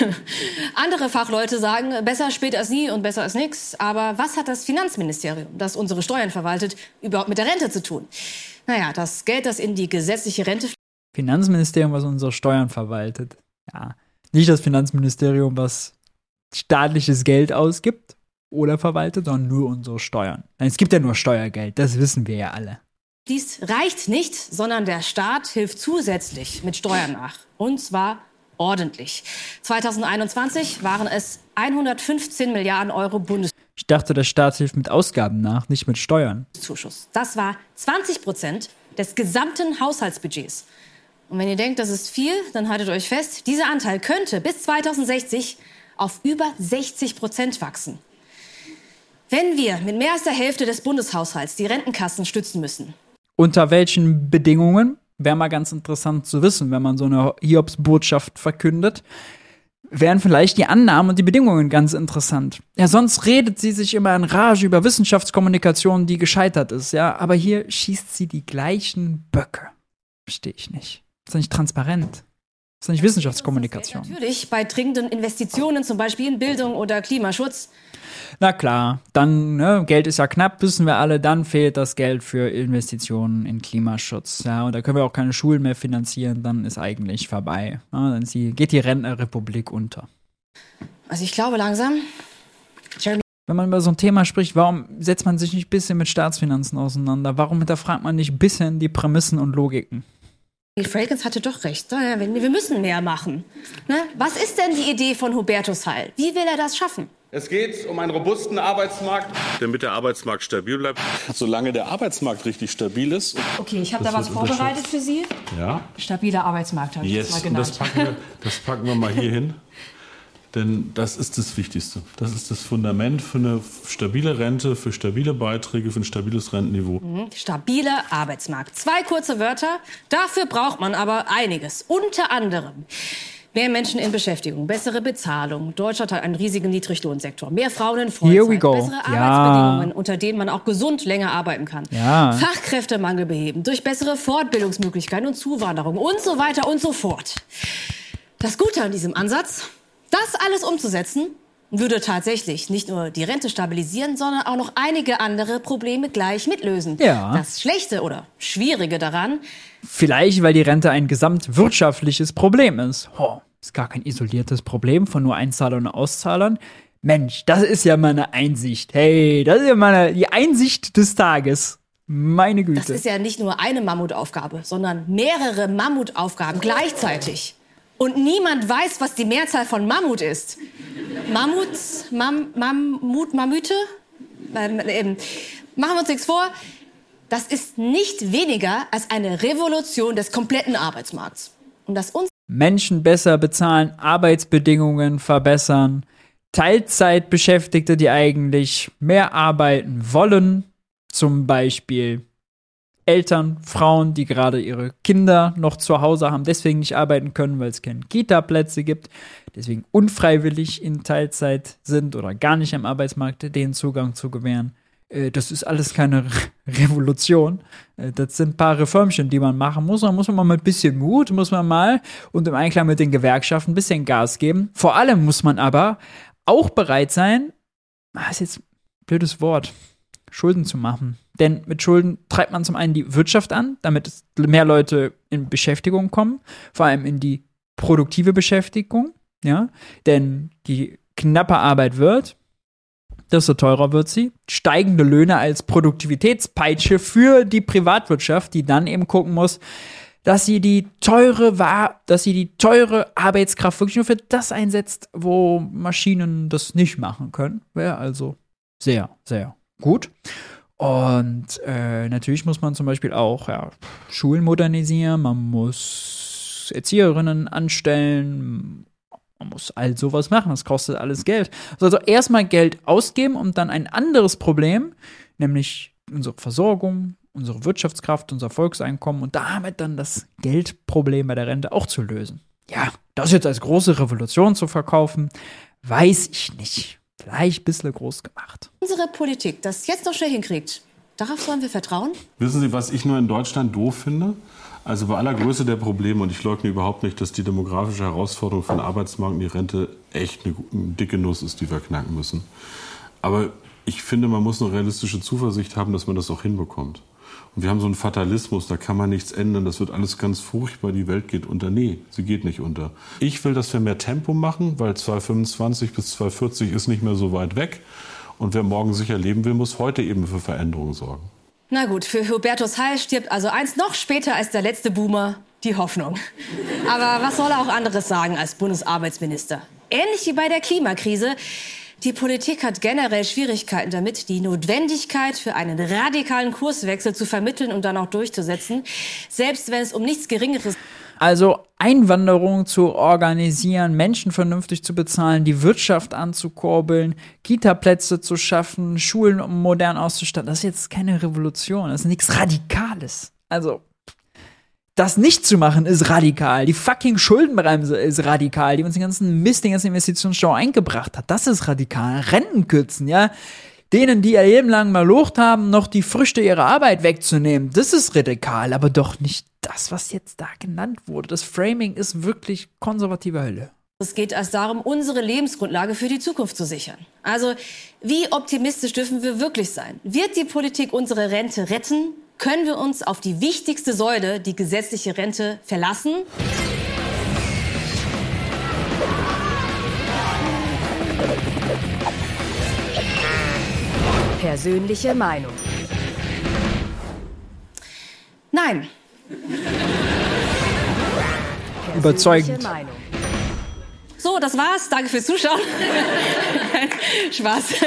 <laughs> Andere Fachleute sagen, besser spät als nie und besser als nichts. Aber was hat das Finanzministerium, das unsere Steuern verwaltet, überhaupt mit der Rente zu tun? Naja, das Geld, das in die gesetzliche Rente Finanzministerium, was unsere Steuern verwaltet. Ja, nicht das Finanzministerium, was staatliches Geld ausgibt oder verwaltet, sondern nur unsere Steuern. Es gibt ja nur Steuergeld, das wissen wir ja alle. Dies reicht nicht, sondern der Staat hilft zusätzlich mit Steuern nach. Und zwar ordentlich. 2021 waren es 115 Milliarden Euro Ich dachte, der Staat hilft mit Ausgaben nach, nicht mit Steuern. Bundeszuschuss. Das war 20 Prozent des gesamten Haushaltsbudgets. Und wenn ihr denkt, das ist viel, dann haltet euch fest, dieser Anteil könnte bis 2060 auf über 60 Prozent wachsen. Wenn wir mit mehr als der Hälfte des Bundeshaushalts die Rentenkassen stützen müssen, Unter welchen Bedingungen? Wäre mal ganz interessant zu wissen, wenn man so eine Hiobs-Botschaft verkündet. Wären vielleicht die Annahmen und die Bedingungen ganz interessant. Ja, sonst redet sie sich immer in Rage über Wissenschaftskommunikation, die gescheitert ist, ja. Aber hier schießt sie die gleichen Böcke. Verstehe ich nicht. Ist doch nicht transparent. Ist doch nicht Wissenschaftskommunikation. natürlich bei dringenden Investitionen, zum Beispiel in Bildung oder Klimaschutz, Na klar, dann, ne, Geld ist ja knapp, wissen wir alle, dann fehlt das Geld für Investitionen in Klimaschutz. Ja, und da können wir auch keine Schulen mehr finanzieren, dann ist eigentlich vorbei. Ja, dann ist die, geht die Rentnerrepublik unter. also ich glaube langsam, Jeremy Wenn man über so ein Thema spricht, warum setzt man sich nicht ein bisschen mit Staatsfinanzen auseinander? Warum hinterfragt man nicht ein bisschen die Prämissen und Logiken? Fralkens hatte doch recht. Naja, wir müssen mehr machen. Ne? Was ist denn die Idee von Hubertus Heil? Wie will er das schaffen? Es geht um einen robusten Arbeitsmarkt. Damit der Arbeitsmarkt stabil bleibt. Solange der Arbeitsmarkt richtig stabil ist. Okay, ich habe da was vorbereitet für Sie. Ja, Stabiler Arbeitsmarkt habe ich yes. das mal Und das genannt. packen, wir, das packen wir mal hier hin. <laughs> Denn das ist das Wichtigste. Das ist das Fundament für eine stabile Rente, für stabile Beiträge, für ein stabiles Rentenniveau. Mhm. Stabiler Arbeitsmarkt. Zwei kurze Wörter. Dafür braucht man aber einiges. Unter anderem mehr Menschen in Beschäftigung, bessere Bezahlung. Deutschland hat einen riesigen Niedriglohnsektor. Mehr Frauen in Vollzeit. Bessere Ja. Arbeitsbedingungen, unter denen man auch gesund länger arbeiten kann. Ja. Fachkräftemangel beheben durch bessere Fortbildungsmöglichkeiten und Zuwanderung und so weiter und so fort. Das Gute an diesem Ansatz, das alles umzusetzen, würde tatsächlich nicht nur die Rente stabilisieren, sondern auch noch einige andere Probleme gleich mitlösen. Ja. Das Schlechte oder Schwierige daran, Vielleicht, weil die Rente ein gesamtwirtschaftliches Problem ist. Oh, ist gar kein isoliertes Problem von nur Einzahlern und Auszahlern. Mensch, das ist ja mal eine Einsicht. Hey, das ist ja mal eine, die Einsicht des Tages. Meine Güte. das ist ja nicht nur eine Mammutaufgabe, sondern mehrere Mammutaufgaben gleichzeitig. Und niemand weiß, was die Mehrzahl von Mammut ist. Mammuts, Mam, Mammut, Mammüte? Ähm, machen wir uns nichts vor. Das ist nicht weniger als eine Revolution des kompletten Arbeitsmarkts. Und das uns Menschen besser bezahlen, Arbeitsbedingungen verbessern, Teilzeitbeschäftigte, die eigentlich mehr arbeiten wollen, zum Beispiel Eltern, Frauen, die gerade ihre Kinder noch zu Hause haben, deswegen nicht arbeiten können, weil es keine Kita-Plätze gibt, deswegen unfreiwillig in Teilzeit sind oder gar nicht am Arbeitsmarkt den Zugang zu gewähren. Äh, Das ist alles keine Re <laughs> Revolution. Äh, Das sind ein paar Reformchen, die man machen muss. Da muss man mal mit bisschen Mut, muss man mal und im Einklang mit den Gewerkschaften ein bisschen Gas geben. Vor allem muss man aber auch bereit sein, ah, ist jetzt ein blödes Wort, Schulden zu machen. Denn mit Schulden treibt man zum einen die Wirtschaft an, damit mehr Leute in Beschäftigung kommen, vor allem in die produktive Beschäftigung, ja, denn die knapper Arbeit wird, desto teurer wird sie. Steigende Löhne als Produktivitätspeitsche für die Privatwirtschaft, die dann eben gucken muss, dass sie die teure war, dass sie die teure Arbeitskraft wirklich nur für das einsetzt, wo Maschinen das nicht machen können. Wäre also sehr, sehr gut. Und äh, natürlich muss man zum Beispiel auch ja, Schulen modernisieren, man muss Erzieherinnen anstellen, man muss all sowas machen, das kostet alles Geld. Also erstmal Geld ausgeben und dann ein anderes Problem, nämlich unsere Versorgung, unsere Wirtschaftskraft, unser Volkseinkommen und damit dann das Geldproblem bei der Rente auch zu lösen. Ja, das jetzt als große Revolution zu verkaufen, weiß ich nicht. Vielleicht ein bisschen groß gemacht. unsere Politik das jetzt noch schnell hinkriegt. Darauf sollen wir vertrauen? Wissen Sie, was ich nur in Deutschland doof finde? Also bei aller Größe der Probleme, und ich leugne überhaupt nicht, dass die demografische Herausforderung von Arbeitsmarkt und die Rente echt eine dicke Nuss ist, die wir knacken müssen. Aber ich finde, man muss eine realistische Zuversicht haben, dass man das auch hinbekommt. Und wir haben so einen Fatalismus, da kann man nichts ändern, das wird alles ganz furchtbar, die Welt geht unter. Nee, sie geht nicht unter. Ich will, dass wir mehr Tempo machen, weil 2025 bis 2040 ist nicht mehr so weit weg. Und wer morgen sicher leben will, muss heute eben für Veränderungen sorgen. Na gut, für Hubertus Heil stirbt also eins noch später als der letzte Boomer, die Hoffnung. Aber was soll er auch anderes sagen als Bundesarbeitsminister? Ähnlich wie bei der Klimakrise Die Politik hat generell Schwierigkeiten damit, die Notwendigkeit für einen radikalen Kurswechsel zu vermitteln und dann auch durchzusetzen, selbst wenn es um nichts Geringeres Also Einwanderung zu organisieren, Menschen vernünftig zu bezahlen, die Wirtschaft anzukurbeln, Kita-Plätze zu schaffen, Schulen modern auszustatten. Das ist jetzt keine Revolution, das ist nichts Radikales. Also das nicht zu machen ist radikal. Die fucking Schuldenbremse ist radikal, die uns den ganzen Mist, den ganzen Investitionsstau eingebracht hat. Das ist radikal. Renten kürzen, ja. Denen, die ihr Leben lang mal locht haben, noch die Früchte ihrer Arbeit wegzunehmen. Das ist radikal, aber doch nicht das, was jetzt da genannt wurde. Das Framing ist wirklich konservative Hölle. Es geht erst darum, unsere Lebensgrundlage für die Zukunft zu sichern. Also, wie optimistisch dürfen wir wirklich sein? Wird die Politik unsere Rente retten? Können wir uns auf die wichtigste Säule, die gesetzliche Rente, verlassen? Persönliche Meinung. Nein. Überzeugend. Meinung. So, das war's. Danke fürs Zuschauen. <laughs> Spaß. Ich,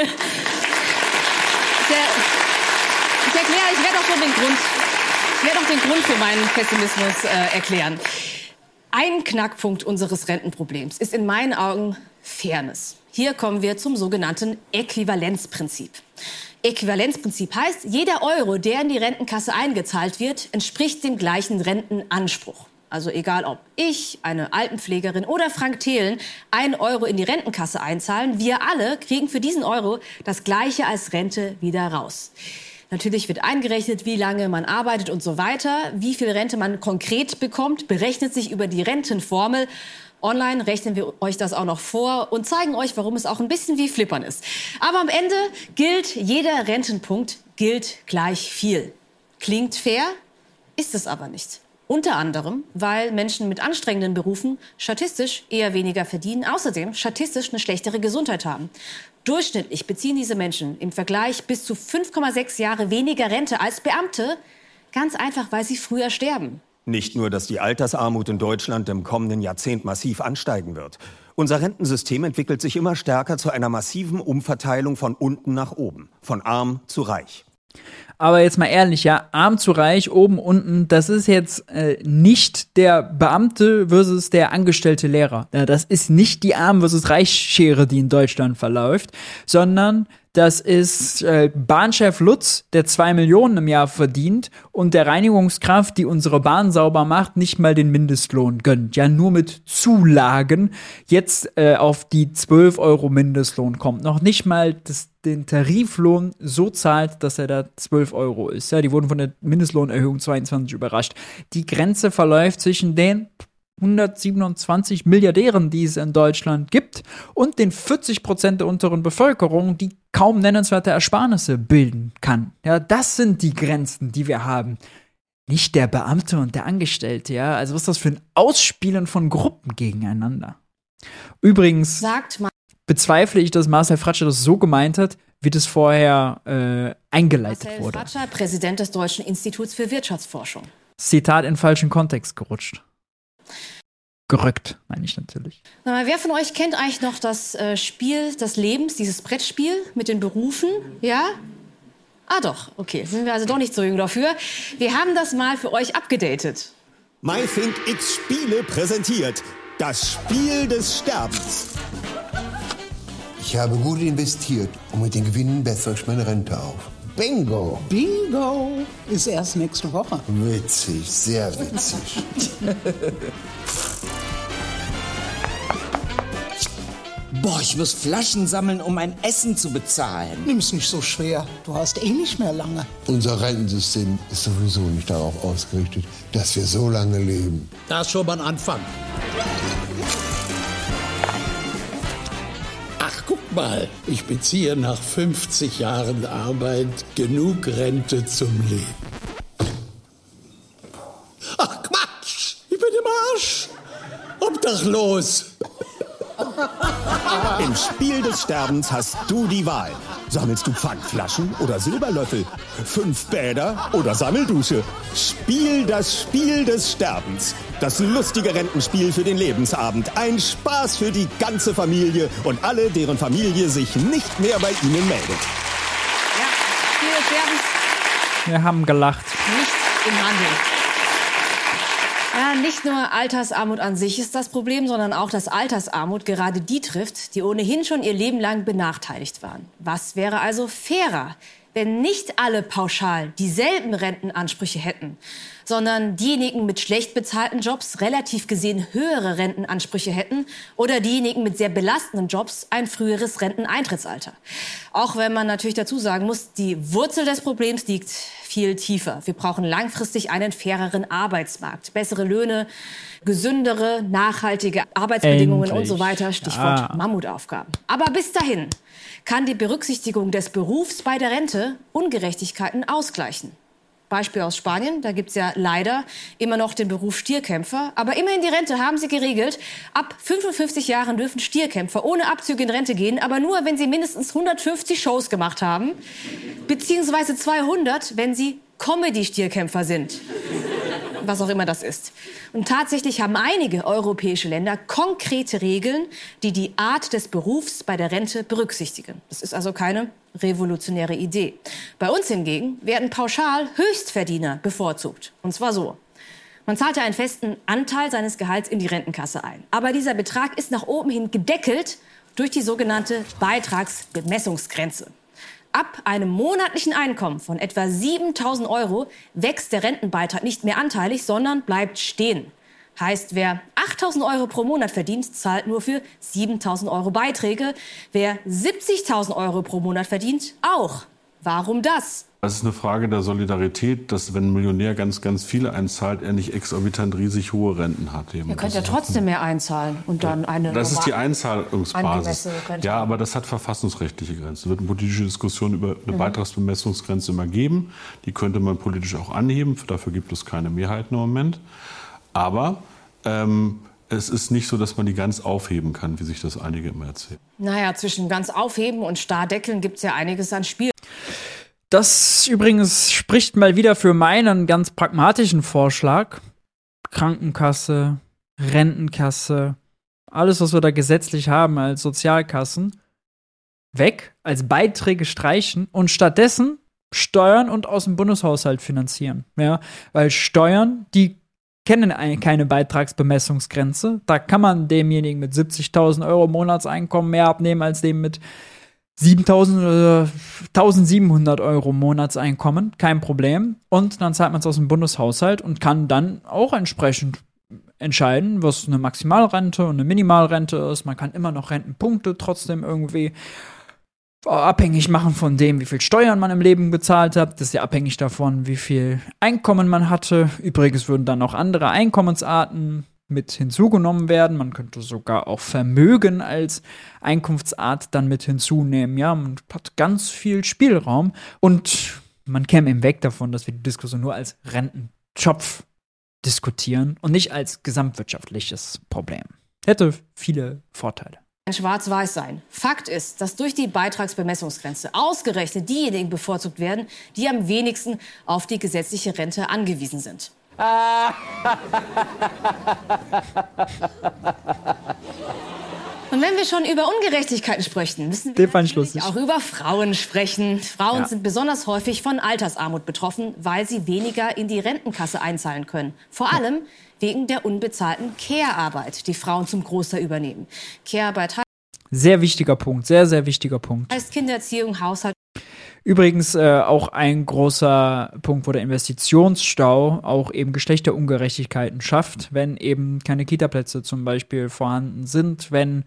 er- ich werde auch schon den Grund, ich werde auch den Grund für meinen Pessimismus äh, erklären. Ein Knackpunkt unseres Rentenproblems ist in meinen Augen Fairness. Hier kommen wir zum sogenannten Äquivalenzprinzip. Äquivalenzprinzip heißt, jeder Euro, der in die Rentenkasse eingezahlt wird, entspricht dem gleichen Rentenanspruch. Also egal ob ich, eine Altenpflegerin oder Frank Thelen ein Euro in die Rentenkasse einzahlen, wir alle kriegen für diesen Euro das gleiche als Rente wieder raus. Natürlich wird eingerechnet, wie lange man arbeitet und so weiter. Wie viel Rente man konkret bekommt, berechnet sich über die Rentenformel. Online rechnen wir euch das auch noch vor und zeigen euch, warum es auch ein bisschen wie Flippern ist. Aber am Ende gilt, jeder Rentenpunkt gilt gleich viel. Klingt fair, ist es aber nicht. Unter anderem, weil Menschen mit anstrengenden Berufen statistisch eher weniger verdienen, außerdem statistisch eine schlechtere Gesundheit haben. Durchschnittlich beziehen diese Menschen im Vergleich bis zu 5,6 Jahre weniger Rente als Beamte, ganz einfach, weil sie früher sterben. Nicht nur, dass die Altersarmut in Deutschland im kommenden Jahrzehnt massiv ansteigen wird. Unser Rentensystem entwickelt sich immer stärker zu einer massiven Umverteilung von unten nach oben, von arm zu reich. Aber jetzt mal ehrlich, ja, arm zu reich, oben, unten, das ist jetzt äh, nicht der Beamte versus der angestellte Lehrer. Ja, das ist nicht die Arm versus Reichsschere, die in Deutschland verläuft, sondern das ist äh, Bahnchef Lutz, der zwei Millionen im Jahr verdient und der Reinigungskraft, die unsere Bahn sauber macht, nicht mal den Mindestlohn gönnt. Ja, nur mit Zulagen jetzt äh, auf die 12 Euro Mindestlohn kommt. Noch nicht mal das, den Tariflohn so zahlt, dass er da 12 Euro ist. Ja, die wurden von der Mindestlohnerhöhung 22 überrascht. Die Grenze verläuft zwischen den 127 Milliardären, die es in Deutschland gibt, und den 40 Prozent der unteren Bevölkerung, die kaum nennenswerte Ersparnisse bilden kann. Ja, das sind die Grenzen, die wir haben. Nicht der Beamte und der Angestellte, ja. Also was ist das für ein Ausspielen von Gruppen gegeneinander? Übrigens Sagt mal. bezweifle ich, dass Marcel Fratscher das so gemeint hat, wie das vorher äh, eingeleitet Marcel wurde. Fratscher, Präsident des Deutschen Instituts für Wirtschaftsforschung. Zitat in falschen Kontext gerutscht. Gerückt, meine ich natürlich. Mal, wer von euch kennt eigentlich noch das äh, Spiel des Lebens, dieses Brettspiel mit den Berufen? Ja? Ah doch, okay, sind wir also doch nicht so jung dafür. Wir haben das mal für euch abgedatet. MyFink X Spiele präsentiert das Spiel des Sterbens. Ich habe gut investiert und mit den Gewinnen bessere ich meine Rente auf. Bingo! Bingo ist erst nächste Woche. Witzig, sehr witzig. <laughs> Boah, ich muss Flaschen sammeln, um mein Essen zu bezahlen. Nimm's nicht so schwer. Du hast eh nicht mehr lange. Unser Rentensystem ist sowieso nicht darauf ausgerichtet, dass wir so lange leben. Das ist schon mal ein Anfang. Ach, guck mal. Ich beziehe nach 50 Jahren Arbeit genug Rente zum Leben. Ach, Quatsch. Ich bin im Arsch. Obdachlos. Im Spiel des Sterbens hast du die Wahl. Sammelst du Pfandflaschen oder Silberlöffel? Fünf Bäder oder Sammeldusche? Spiel das Spiel des Sterbens. Das lustige Rentenspiel für den Lebensabend. Ein Spaß für die ganze Familie und alle, deren Familie sich nicht mehr bei Ihnen meldet. Viele sterben Wir haben gelacht. nicht im Handel. Ja, nicht nur Altersarmut an sich ist das Problem, sondern auch, dass Altersarmut gerade die trifft, die ohnehin schon ihr Leben lang benachteiligt waren. Was wäre also fairer, wenn nicht alle pauschal dieselben Rentenansprüche hätten, sondern diejenigen mit schlecht bezahlten Jobs relativ gesehen höhere Rentenansprüche hätten oder diejenigen mit sehr belastenden Jobs ein früheres Renteneintrittsalter. Auch wenn man natürlich dazu sagen muss, die Wurzel des Problems liegt viel tiefer. Wir brauchen langfristig einen faireren Arbeitsmarkt, bessere Löhne, gesündere, nachhaltige Arbeitsbedingungen und so Endlich. weiter. Stichwort Ja. Mammutaufgaben. Aber bis dahin kann die Berücksichtigung des Berufs bei der Rente Ungerechtigkeiten ausgleichen. Beispiel aus Spanien, da gibt's ja leider immer noch den Beruf Stierkämpfer. Aber immerhin die Rente haben sie geregelt. Ab 55 Jahren dürfen Stierkämpfer ohne Abzüge in Rente gehen, aber nur, wenn sie mindestens 150 Shows gemacht haben. Beziehungsweise 200, wenn sie Comedy-Stierkämpfer sind was auch immer das ist. Und tatsächlich haben einige europäische Länder konkrete Regeln, die die Art des Berufs bei der Rente berücksichtigen. Das ist also keine revolutionäre Idee. Bei uns hingegen werden pauschal Höchstverdiener bevorzugt. Und zwar so. Man zahlt ja einen festen Anteil seines Gehalts in die Rentenkasse ein. Aber dieser Betrag ist nach oben hin gedeckelt durch die sogenannte Beitragsbemessungsgrenze. Ab einem monatlichen Einkommen von etwa 7000 Euro wächst der Rentenbeitrag nicht mehr anteilig, sondern bleibt stehen. Heißt, wer 8000 Euro pro Monat verdient, zahlt nur für 7000 Euro Beiträge. Wer 70.000 Euro pro Monat verdient, auch. Warum das? Das ist eine Frage der Solidarität, dass wenn ein Millionär ganz, ganz viele einzahlt, er nicht exorbitant riesig hohe Renten hat. Eben. Ihr könnt ja trotzdem mehr einzahlen und dann eine. Das ist die Einzahlungsbasis. Ja, aber das hat verfassungsrechtliche Grenzen. Es wird eine politische Diskussion über eine Mhm. Beitragsbemessungsgrenze immer geben. Die könnte man politisch auch anheben. Dafür gibt es keine Mehrheiten im Moment. Aber ähm, es ist nicht so, dass man die ganz aufheben kann, wie sich das einige immer erzählen. Naja, zwischen ganz aufheben und Stardeckeln gibt's ja einiges an Spiel. Das übrigens spricht mal wieder für meinen ganz pragmatischen Vorschlag. Krankenkasse, Rentenkasse, alles, was wir da gesetzlich haben als Sozialkassen, weg, als Beiträge streichen und stattdessen Steuern und aus dem Bundeshaushalt finanzieren. Ja, weil Steuern, die kennen ein- keine Beitragsbemessungsgrenze. Da kann man demjenigen mit 70.000 Euro Monatseinkommen mehr abnehmen als dem mit 7000 oder 1700 Euro Monatseinkommen, kein Problem. Und dann zahlt man es aus dem Bundeshaushalt und kann dann auch entsprechend entscheiden, was eine Maximalrente und eine Minimalrente ist. Man kann immer noch Rentenpunkte trotzdem irgendwie abhängig machen von dem, wie viel Steuern man im Leben bezahlt hat. Das ist ja abhängig davon, wie viel Einkommen man hatte. Übrigens würden dann auch andere Einkommensarten mit hinzugenommen werden. Man könnte sogar auch Vermögen als Einkunftsart dann mit hinzunehmen. Ja, man hat ganz viel Spielraum und man käme eben weg davon, dass wir die Diskussion nur als Rentenschopf diskutieren und nicht als gesamtwirtschaftliches Problem. Hätte viele Vorteile. Schwarz-Weiß sein. Fakt ist, dass durch die Beitragsbemessungsgrenze ausgerechnet diejenigen bevorzugt werden, die am wenigsten auf die gesetzliche Rente angewiesen sind. Und wenn wir schon über Ungerechtigkeiten sprechen, müssen wir Den fand ich lustig. auch über Frauen sprechen. Frauen Ja. sind besonders häufig von Altersarmut betroffen, weil sie weniger in die Rentenkasse einzahlen können. Vor allem wegen der unbezahlten Care-Arbeit, die Frauen zum Großteil übernehmen. Care-Arbeit Sehr wichtiger Punkt, sehr, sehr wichtiger Punkt. heißt Kindererziehung, Haushalt. Übrigens äh, auch ein großer Punkt, wo der Investitionsstau auch eben Geschlechterungerechtigkeiten schafft, wenn eben keine Kitaplätze zum Beispiel vorhanden sind, wenn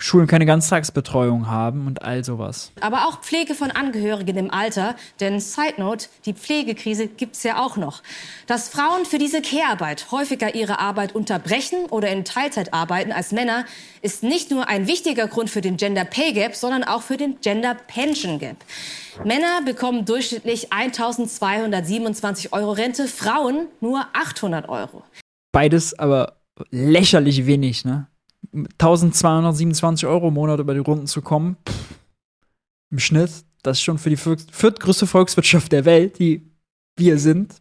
Schulen keine Ganztagsbetreuung haben und all sowas. Aber auch Pflege von Angehörigen im Alter. Denn Side Note, die Pflegekrise gibt's ja auch noch. Dass Frauen für diese Care-Arbeit häufiger ihre Arbeit unterbrechen oder in Teilzeit arbeiten als Männer, ist nicht nur ein wichtiger Grund für den Gender Pay Gap, sondern auch für den Gender Pension Gap. Männer bekommen durchschnittlich 1227 Euro Rente, Frauen nur 800 Euro. Beides aber lächerlich wenig, ne? 1227 Euro im Monat über die Runden zu kommen, pff, im Schnitt, das ist schon für die viert- viertgrößte Volkswirtschaft der Welt, die wir sind,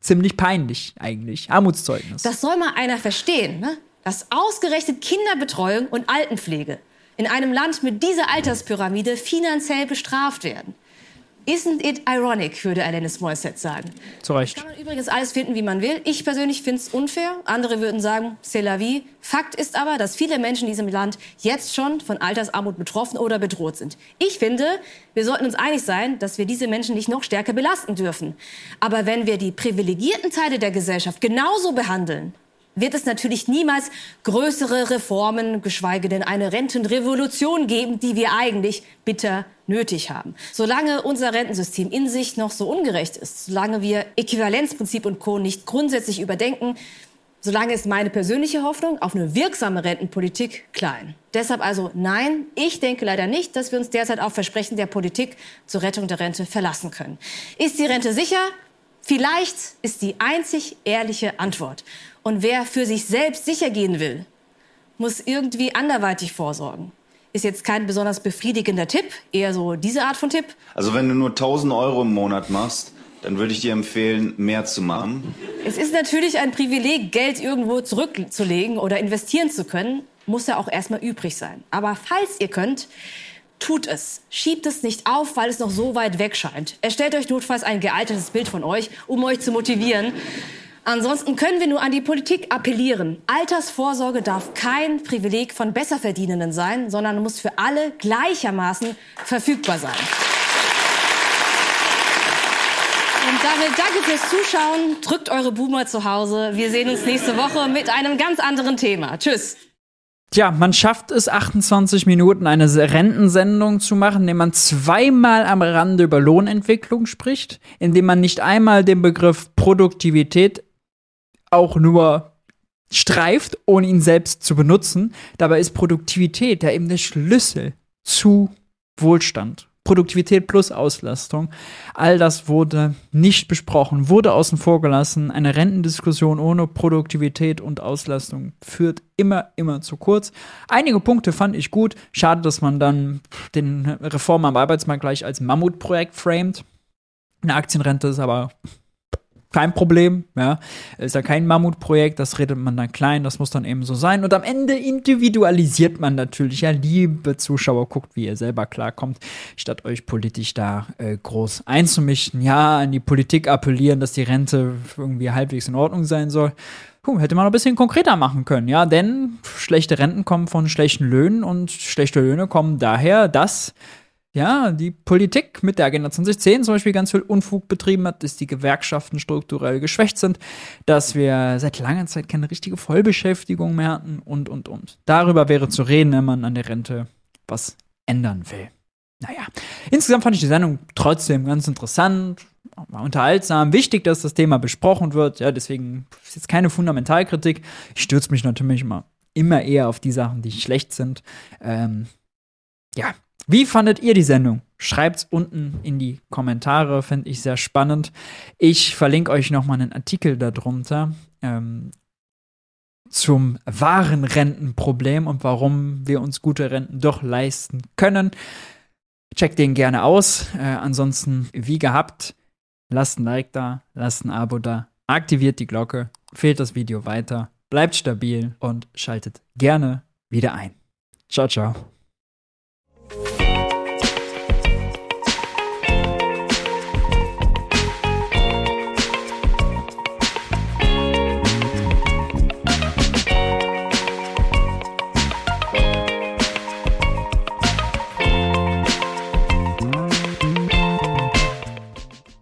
ziemlich peinlich eigentlich. Armutszeugnis. Das soll mal einer verstehen, ne? Dass ausgerechnet Kinderbetreuung und Altenpflege in einem Land mit dieser Alterspyramide finanziell bestraft werden. Isn't it ironic, würde Alanis Morissette sagen. Zu Recht. Kann man übrigens alles finden, wie man will. Ich persönlich finde es unfair. Andere würden sagen, c'est la vie. Fakt ist aber, dass viele Menschen in diesem Land jetzt schon von Altersarmut betroffen oder bedroht sind. Ich finde, wir sollten uns einig sein, dass wir diese Menschen nicht noch stärker belasten dürfen. Aber wenn wir die privilegierten Teile der Gesellschaft genauso behandeln, wird es natürlich niemals größere Reformen, geschweige denn eine Rentenrevolution geben, die wir eigentlich bitter nötig haben. Solange unser Rentensystem in sich noch so ungerecht ist, solange wir Äquivalenzprinzip und Co. nicht grundsätzlich überdenken, solange ist meine persönliche Hoffnung auf eine wirksame Rentenpolitik klein. Deshalb also nein, ich denke leider nicht, dass wir uns derzeit auf Versprechen der Politik zur Rettung der Rente verlassen können. Ist die Rente sicher? Vielleicht ist die einzig ehrliche Antwort. Und wer für sich selbst sicher gehen will, muss irgendwie anderweitig vorsorgen. Ist jetzt kein besonders befriedigender Tipp, eher so diese Art von Tipp. Also wenn du nur 1000 Euro im Monat machst, dann würde ich dir empfehlen, mehr zu machen. Es ist natürlich ein Privileg, Geld irgendwo zurückzulegen oder investieren zu können, muss ja auch erstmal übrig sein. Aber falls ihr könnt, tut es. Schiebt es nicht auf, weil es noch so weit weg scheint. Erstellt euch notfalls ein gealtertes Bild von euch, um euch zu motivieren. Ansonsten können wir nur an die Politik appellieren. Altersvorsorge darf kein Privileg von Besserverdienenden sein, sondern muss für alle gleichermaßen verfügbar sein. Und damit danke fürs Zuschauen. Drückt eure Boomer zu Hause. Wir sehen uns nächste Woche mit einem ganz anderen Thema. Tschüss. Tja, man schafft es, 28 Minuten eine Rentensendung zu machen, indem man zweimal am Rande über Lohnentwicklung spricht, indem man nicht einmal den Begriff Produktivität auch nur streift, ohne ihn selbst zu benutzen. Dabei ist Produktivität ja eben der Schlüssel zu Wohlstand. Produktivität plus Auslastung. All das wurde nicht besprochen, wurde außen vor gelassen. Eine Rentendiskussion ohne Produktivität und Auslastung führt immer, immer zu kurz. Einige Punkte fand ich gut. Schade, dass man dann den Reform am Arbeitsmarkt gleich als Mammutprojekt framed. Eine Aktienrente ist aber kein Problem, ja. Ist ja kein Mammutprojekt, das redet man dann klein, das muss dann eben so sein. Und am Ende individualisiert man natürlich. Ja, liebe Zuschauer, guckt, wie ihr selber klarkommt, statt euch politisch da äh, groß einzumischen. Ja, an die Politik appellieren, dass die Rente irgendwie halbwegs in Ordnung sein soll. Puh, hätte man ein bisschen konkreter machen können, ja, denn schlechte Renten kommen von schlechten Löhnen und schlechte Löhne kommen daher, dass ja, die Politik mit der Agenda 2010 zum Beispiel ganz viel Unfug betrieben hat, dass die Gewerkschaften strukturell geschwächt sind, dass wir seit langer Zeit keine richtige Vollbeschäftigung mehr hatten und, und, und. Darüber wäre zu reden, wenn man an der Rente was ändern will. Naja, insgesamt fand ich die Sendung trotzdem ganz interessant, war unterhaltsam. Wichtig, dass das Thema besprochen wird. Ja, deswegen ist jetzt keine Fundamentalkritik. Ich stürze mich natürlich immer, immer eher auf die Sachen, die schlecht sind. Ähm, ja, wie fandet ihr die Sendung? Schreibt's unten in die Kommentare, fände ich sehr spannend. Ich verlinke euch nochmal einen Artikel darunter ähm, zum wahren Rentenproblem und warum wir uns gute Renten doch leisten können. Checkt den gerne aus. Äh, ansonsten, wie gehabt, lasst ein Like da, lasst ein Abo da, aktiviert die Glocke, fehlt das Video weiter, bleibt stabil und schaltet gerne wieder ein. Ciao, ciao.